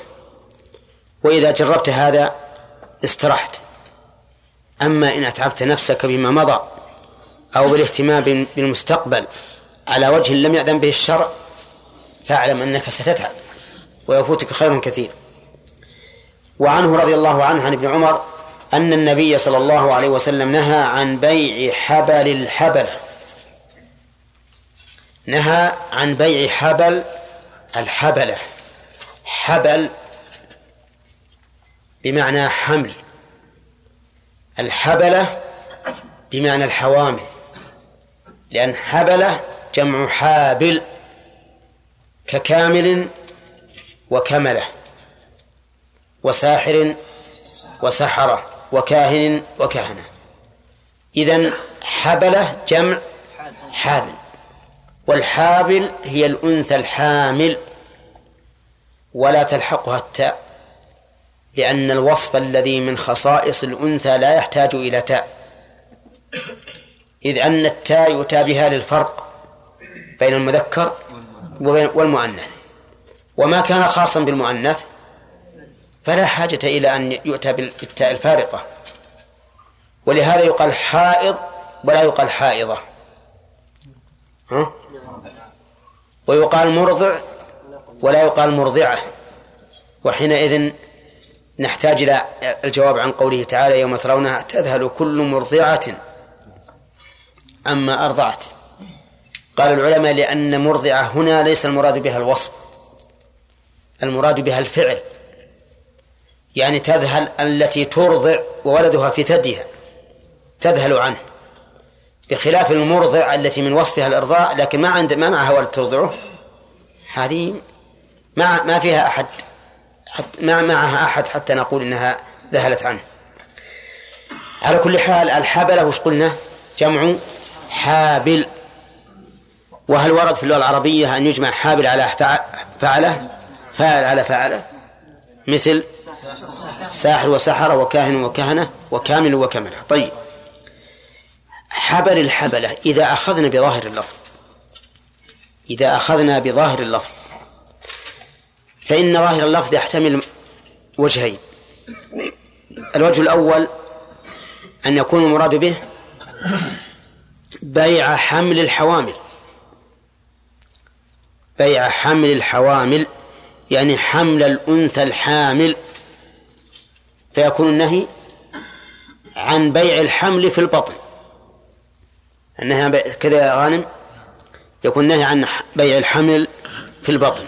وإذا جربت هذا استرحت. أما إن أتعبت نفسك بما مضى أو بالاهتمام بالمستقبل على وجه لم يأذن به الشرع فاعلم أنك ستتعب. ويفوتك خير كثير. وعنه رضي الله عنه عن ابن عمر أن النبي صلى الله عليه وسلم نهى عن بيع حبل الحبلة نهى عن بيع حبل الحبلة. حبل بمعنى حمل. الحبلة بمعنى الحوامل. لأن حبلة جمع حابل ككامل وكمله وساحر وسحرة وكاهن وكهنة. إذن حبلة جمع حابل والحابل هي الأنثى الحامل ولا تلحقها التاء لأن الوصف الذي من خصائص الأنثى لا يحتاج إلى تاء. إذ أن التاء يؤتى بها للفرق بين المذكر والمؤنث. وما كان خاصا بالمؤنث فلا حاجة إلى أن يؤتى بالتاء الفارقة. ولهذا يقال حائض ولا يقال حائضة. ها؟ ويقال مرضع ولا يقال مرضعة. وحينئذ نحتاج إلى الجواب عن قوله تعالى يوم ترونها تذهل كل مرضعة عما أرضعت. قال العلماء لأن مرضعة هنا ليس المراد بها الوصف. المراد بها الفعل. يعني تذهل التي ترضع وولدها في ثديها. تذهل عنه. بخلاف المرضع التي من وصفها الإرضاع لكن ما عند ما معها ولد ترضعه. هذه ما ما فيها أحد. حتى ما معها أحد حتى نقول إنها ذهلت عنه. على كل حال الحبلة وش قلنا؟ جمع حابل. وهل ورد في اللغة العربية أن يجمع حابل على فعلة؟ فاعل على فعله مثل ساحر وسحرة وكاهن وكهنة وكامل وكملة. طيب. حبل الحبلة إذا أخذنا بظاهر اللفظ إذا أخذنا بظاهر اللفظ فإن ظاهر اللفظ يحتمل وجهين. الوجه الأول أن يكون المراد به بيع حمل الحوامل. بيع حمل الحوامل يعني حمل الأنثى الحامل فيكون النهي عن بيع الحمل في البطن. أنها كذا يا غانم؟ يكون النهي عن بيع الحمل في البطن.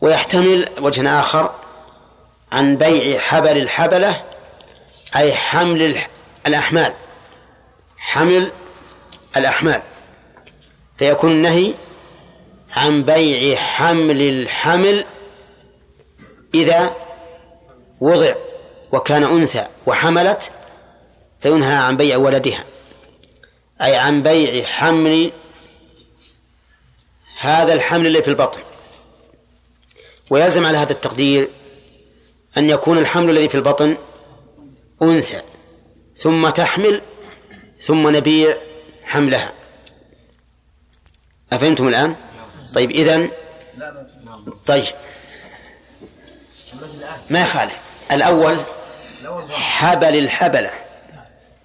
ويحتمل وجه آخر عن بيع حبل الحبلة أي حمل الأحمال. حمل الأحمال. فيكون النهي عن بيع حمل الحمل إذا وضع وكان أنثى وحملت فينهى عن بيع ولدها. أي عن بيع حمل هذا الحمل اللي في البطن. ويلزم على هذا التقدير أن يكون الحمل الذي في البطن أنثى ثم تحمل ثم نبيع حملها. أفهمتم الآن؟ طيب إذن طيب. ما يخالف. الأول حبل الحبلة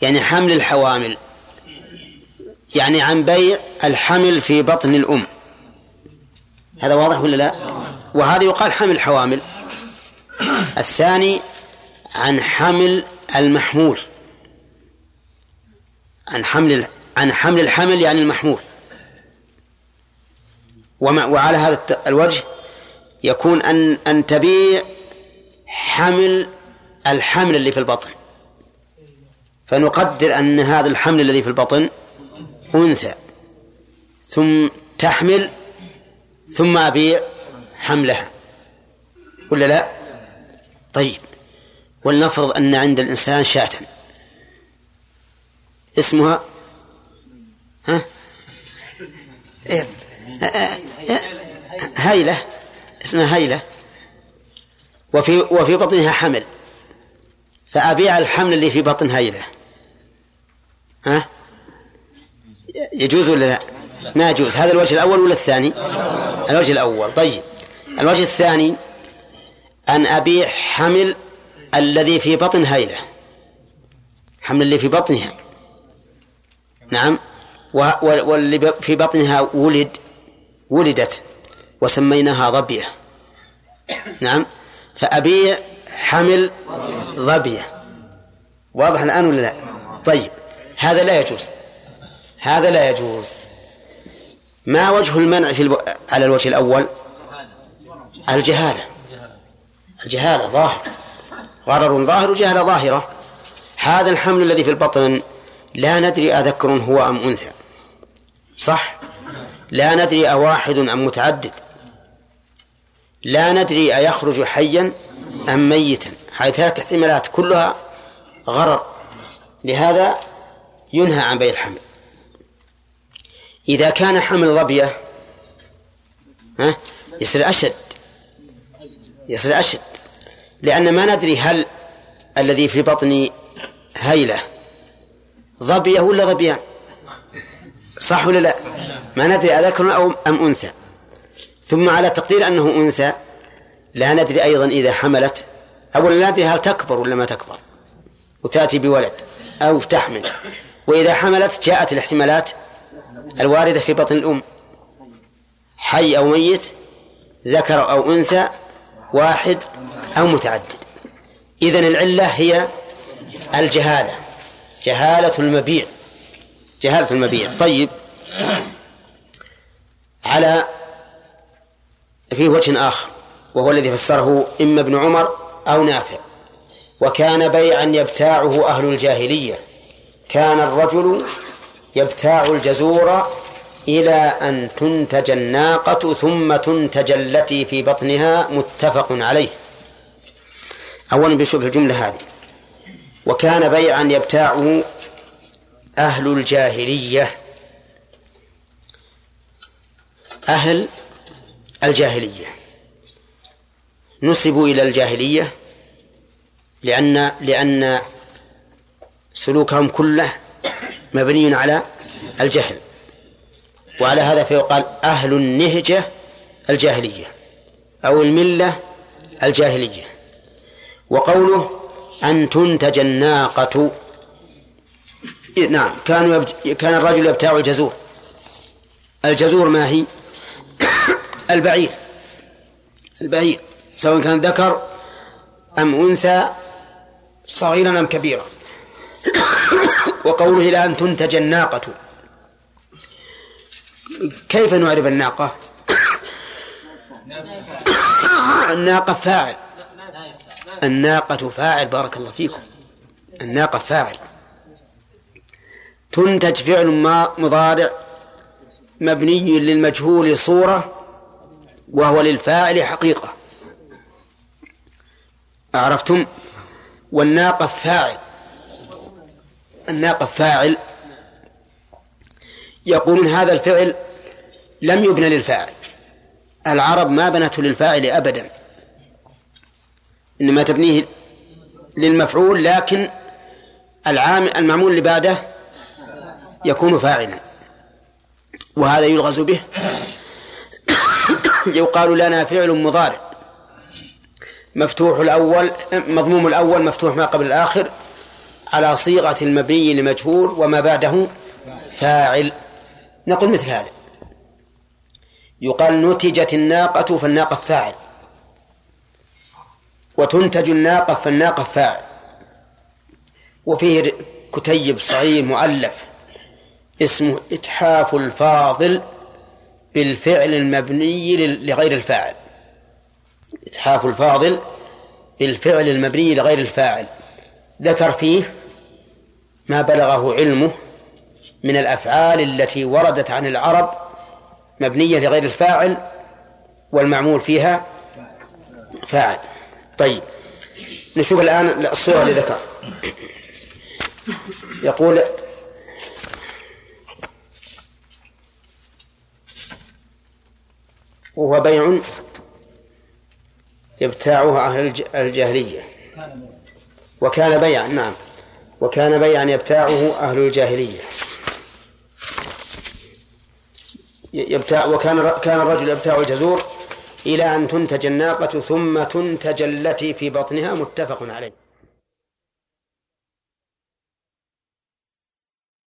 يعني حمل الحوامل يعني عن بيع الحمل في بطن الأم. هذا واضح ولا لا؟ وهذا يقال حمل حوامل الثاني عن حمل المحمول. عن حمل عن حمل الحمل يعني المحمول. وما وعلى هذا الوجه يكون أن أن تبيع حمل الحمل اللي في البطن. فنقدر أن هذا الحمل الذي في البطن أنثى ثم تحمل ثم أبيع حملها. ولا لا؟ طيب. ولنفرض أن عند الإنسان شاة. اسمها؟ ها؟ إيه؟ هيلة اسمها هيلة. وفي وفي بطنها حمل. فأبيع الحمل اللي في بطن هيلة. ها؟ يجوز ولا لا؟ ما يجوز. هذا الوجه الأول ولا الثاني؟ الوجه الأول. طيب. الوجه الثاني أن أبيع حمل الذي في بطن هيلة. حمل اللي في بطنها. نعم. واللي في بطنها ولد ولدت وسميناها ظبية. نعم. فأبيع حمل ظبية. واضح الآن ولا لا؟ طيب. هذا لا يجوز. هذا لا يجوز. ما وجه المنع في ألو... على الوجه الأول؟ الجهالة. الجهالة ظاهر. غرر ظاهر وجهالة ظاهرة. هذا الحمل الذي في البطن لا ندري أذكر هو أم أنثى. صح؟ لا ندري أواحد أم متعدد. لا ندري أيخرج حيا أم ميتا. هذه ثلاث احتمالات كلها غرر. لهذا ينهى عن بيع الحمل. إذا كان حمل ظبية ها يصير أشد. يصير أشد. لأن ما ندري هل الذي في بطني هيلة ظبية ولا ظبيان. صح ولا لا؟ ما ندري أذكر أو أم أنثى. ثم على تقدير أنه أنثى لا ندري أيضا إذا حملت. أولا لا ندري هل تكبر ولا ما تكبر. وتأتي بولد أو تحمل. وإذا حملت جاءت الاحتمالات الواردة في بطن الأم. حي أو ميت ذكر أو أنثى واحد أو متعدد. إذن العلة هي الجهالة جهالة المبيع. جهالة المبيع. طيب. على في وجه آخر وهو الذي فسره إما ابن عمر أو نافع. وكان بيعا يبتاعه أهل الجاهلية. كان الرجل يبتاع الجزور إلى أن تنتج الناقة ثم تنتج التي في بطنها متفق عليه. أولا بشوف الجملة هذه. وكان بيعا يبتاعه أهل الجاهلية. أهل الجاهلية. نسبوا إلى الجاهلية لأن لأن سلوكهم كله مبني على الجهل. وعلى هذا فيقال أهل النهجة الجاهلية أو الملة الجاهلية. وقوله أن تنتج الناقة نعم. كانوا يبت... كان الرجل يبتاع الجزور. الجزور ما هي؟ البعير. البعير. سواء كان ذكر أم أنثى صغيرا أم كبيرا. وقوله إلى أن تنتج الناقة. كيف نعرف الناقة؟ الناقة فاعل. الناقة فاعل بارك الله فيكم. الناقة فاعل. تنتج فعل ما مضارع مبني للمجهول صورة وهو للفاعل حقيقة. عرفتم؟ والناقة فاعل. الناقة فاعل يقولون هذا الفعل لم يبنى للفاعل. العرب ما بنته للفاعل أبدا. إنما تبنيه للمفعول لكن العام المعمول اللي بعده يكون فاعلا. وهذا يلغز به. يقال لنا فعل مضارع. مفتوح الأول مضموم الأول مفتوح ما قبل الآخر. على صيغة المبني لمجهول وما بعده فاعل. نقول مثل هذا. يقال نتجت الناقة فالناقة فاعل. وتنتج الناقة فالناقة فاعل. وفيه كتيب صغير مؤلف. اسمه إتحاف الفاضل بالفعل المبني لغير الفاعل. إتحاف الفاضل بالفعل المبني لغير الفاعل. ذكر فيه ما بلغه علمه من الأفعال التي وردت عن العرب مبنية لغير الفاعل والمعمول فيها فاعل. طيب نشوف الآن الصورة اللي ذكر. يقول وهو بيع يبتاعها أهل الجاهلية. وكان بيعا نعم. وكان بيعا يبتاعه أهل الجاهلية. يبتاع وكان كان الرجل يبتاع الجزور إلى أن تنتج الناقة ثم تنتج التي في بطنها متفق عليه.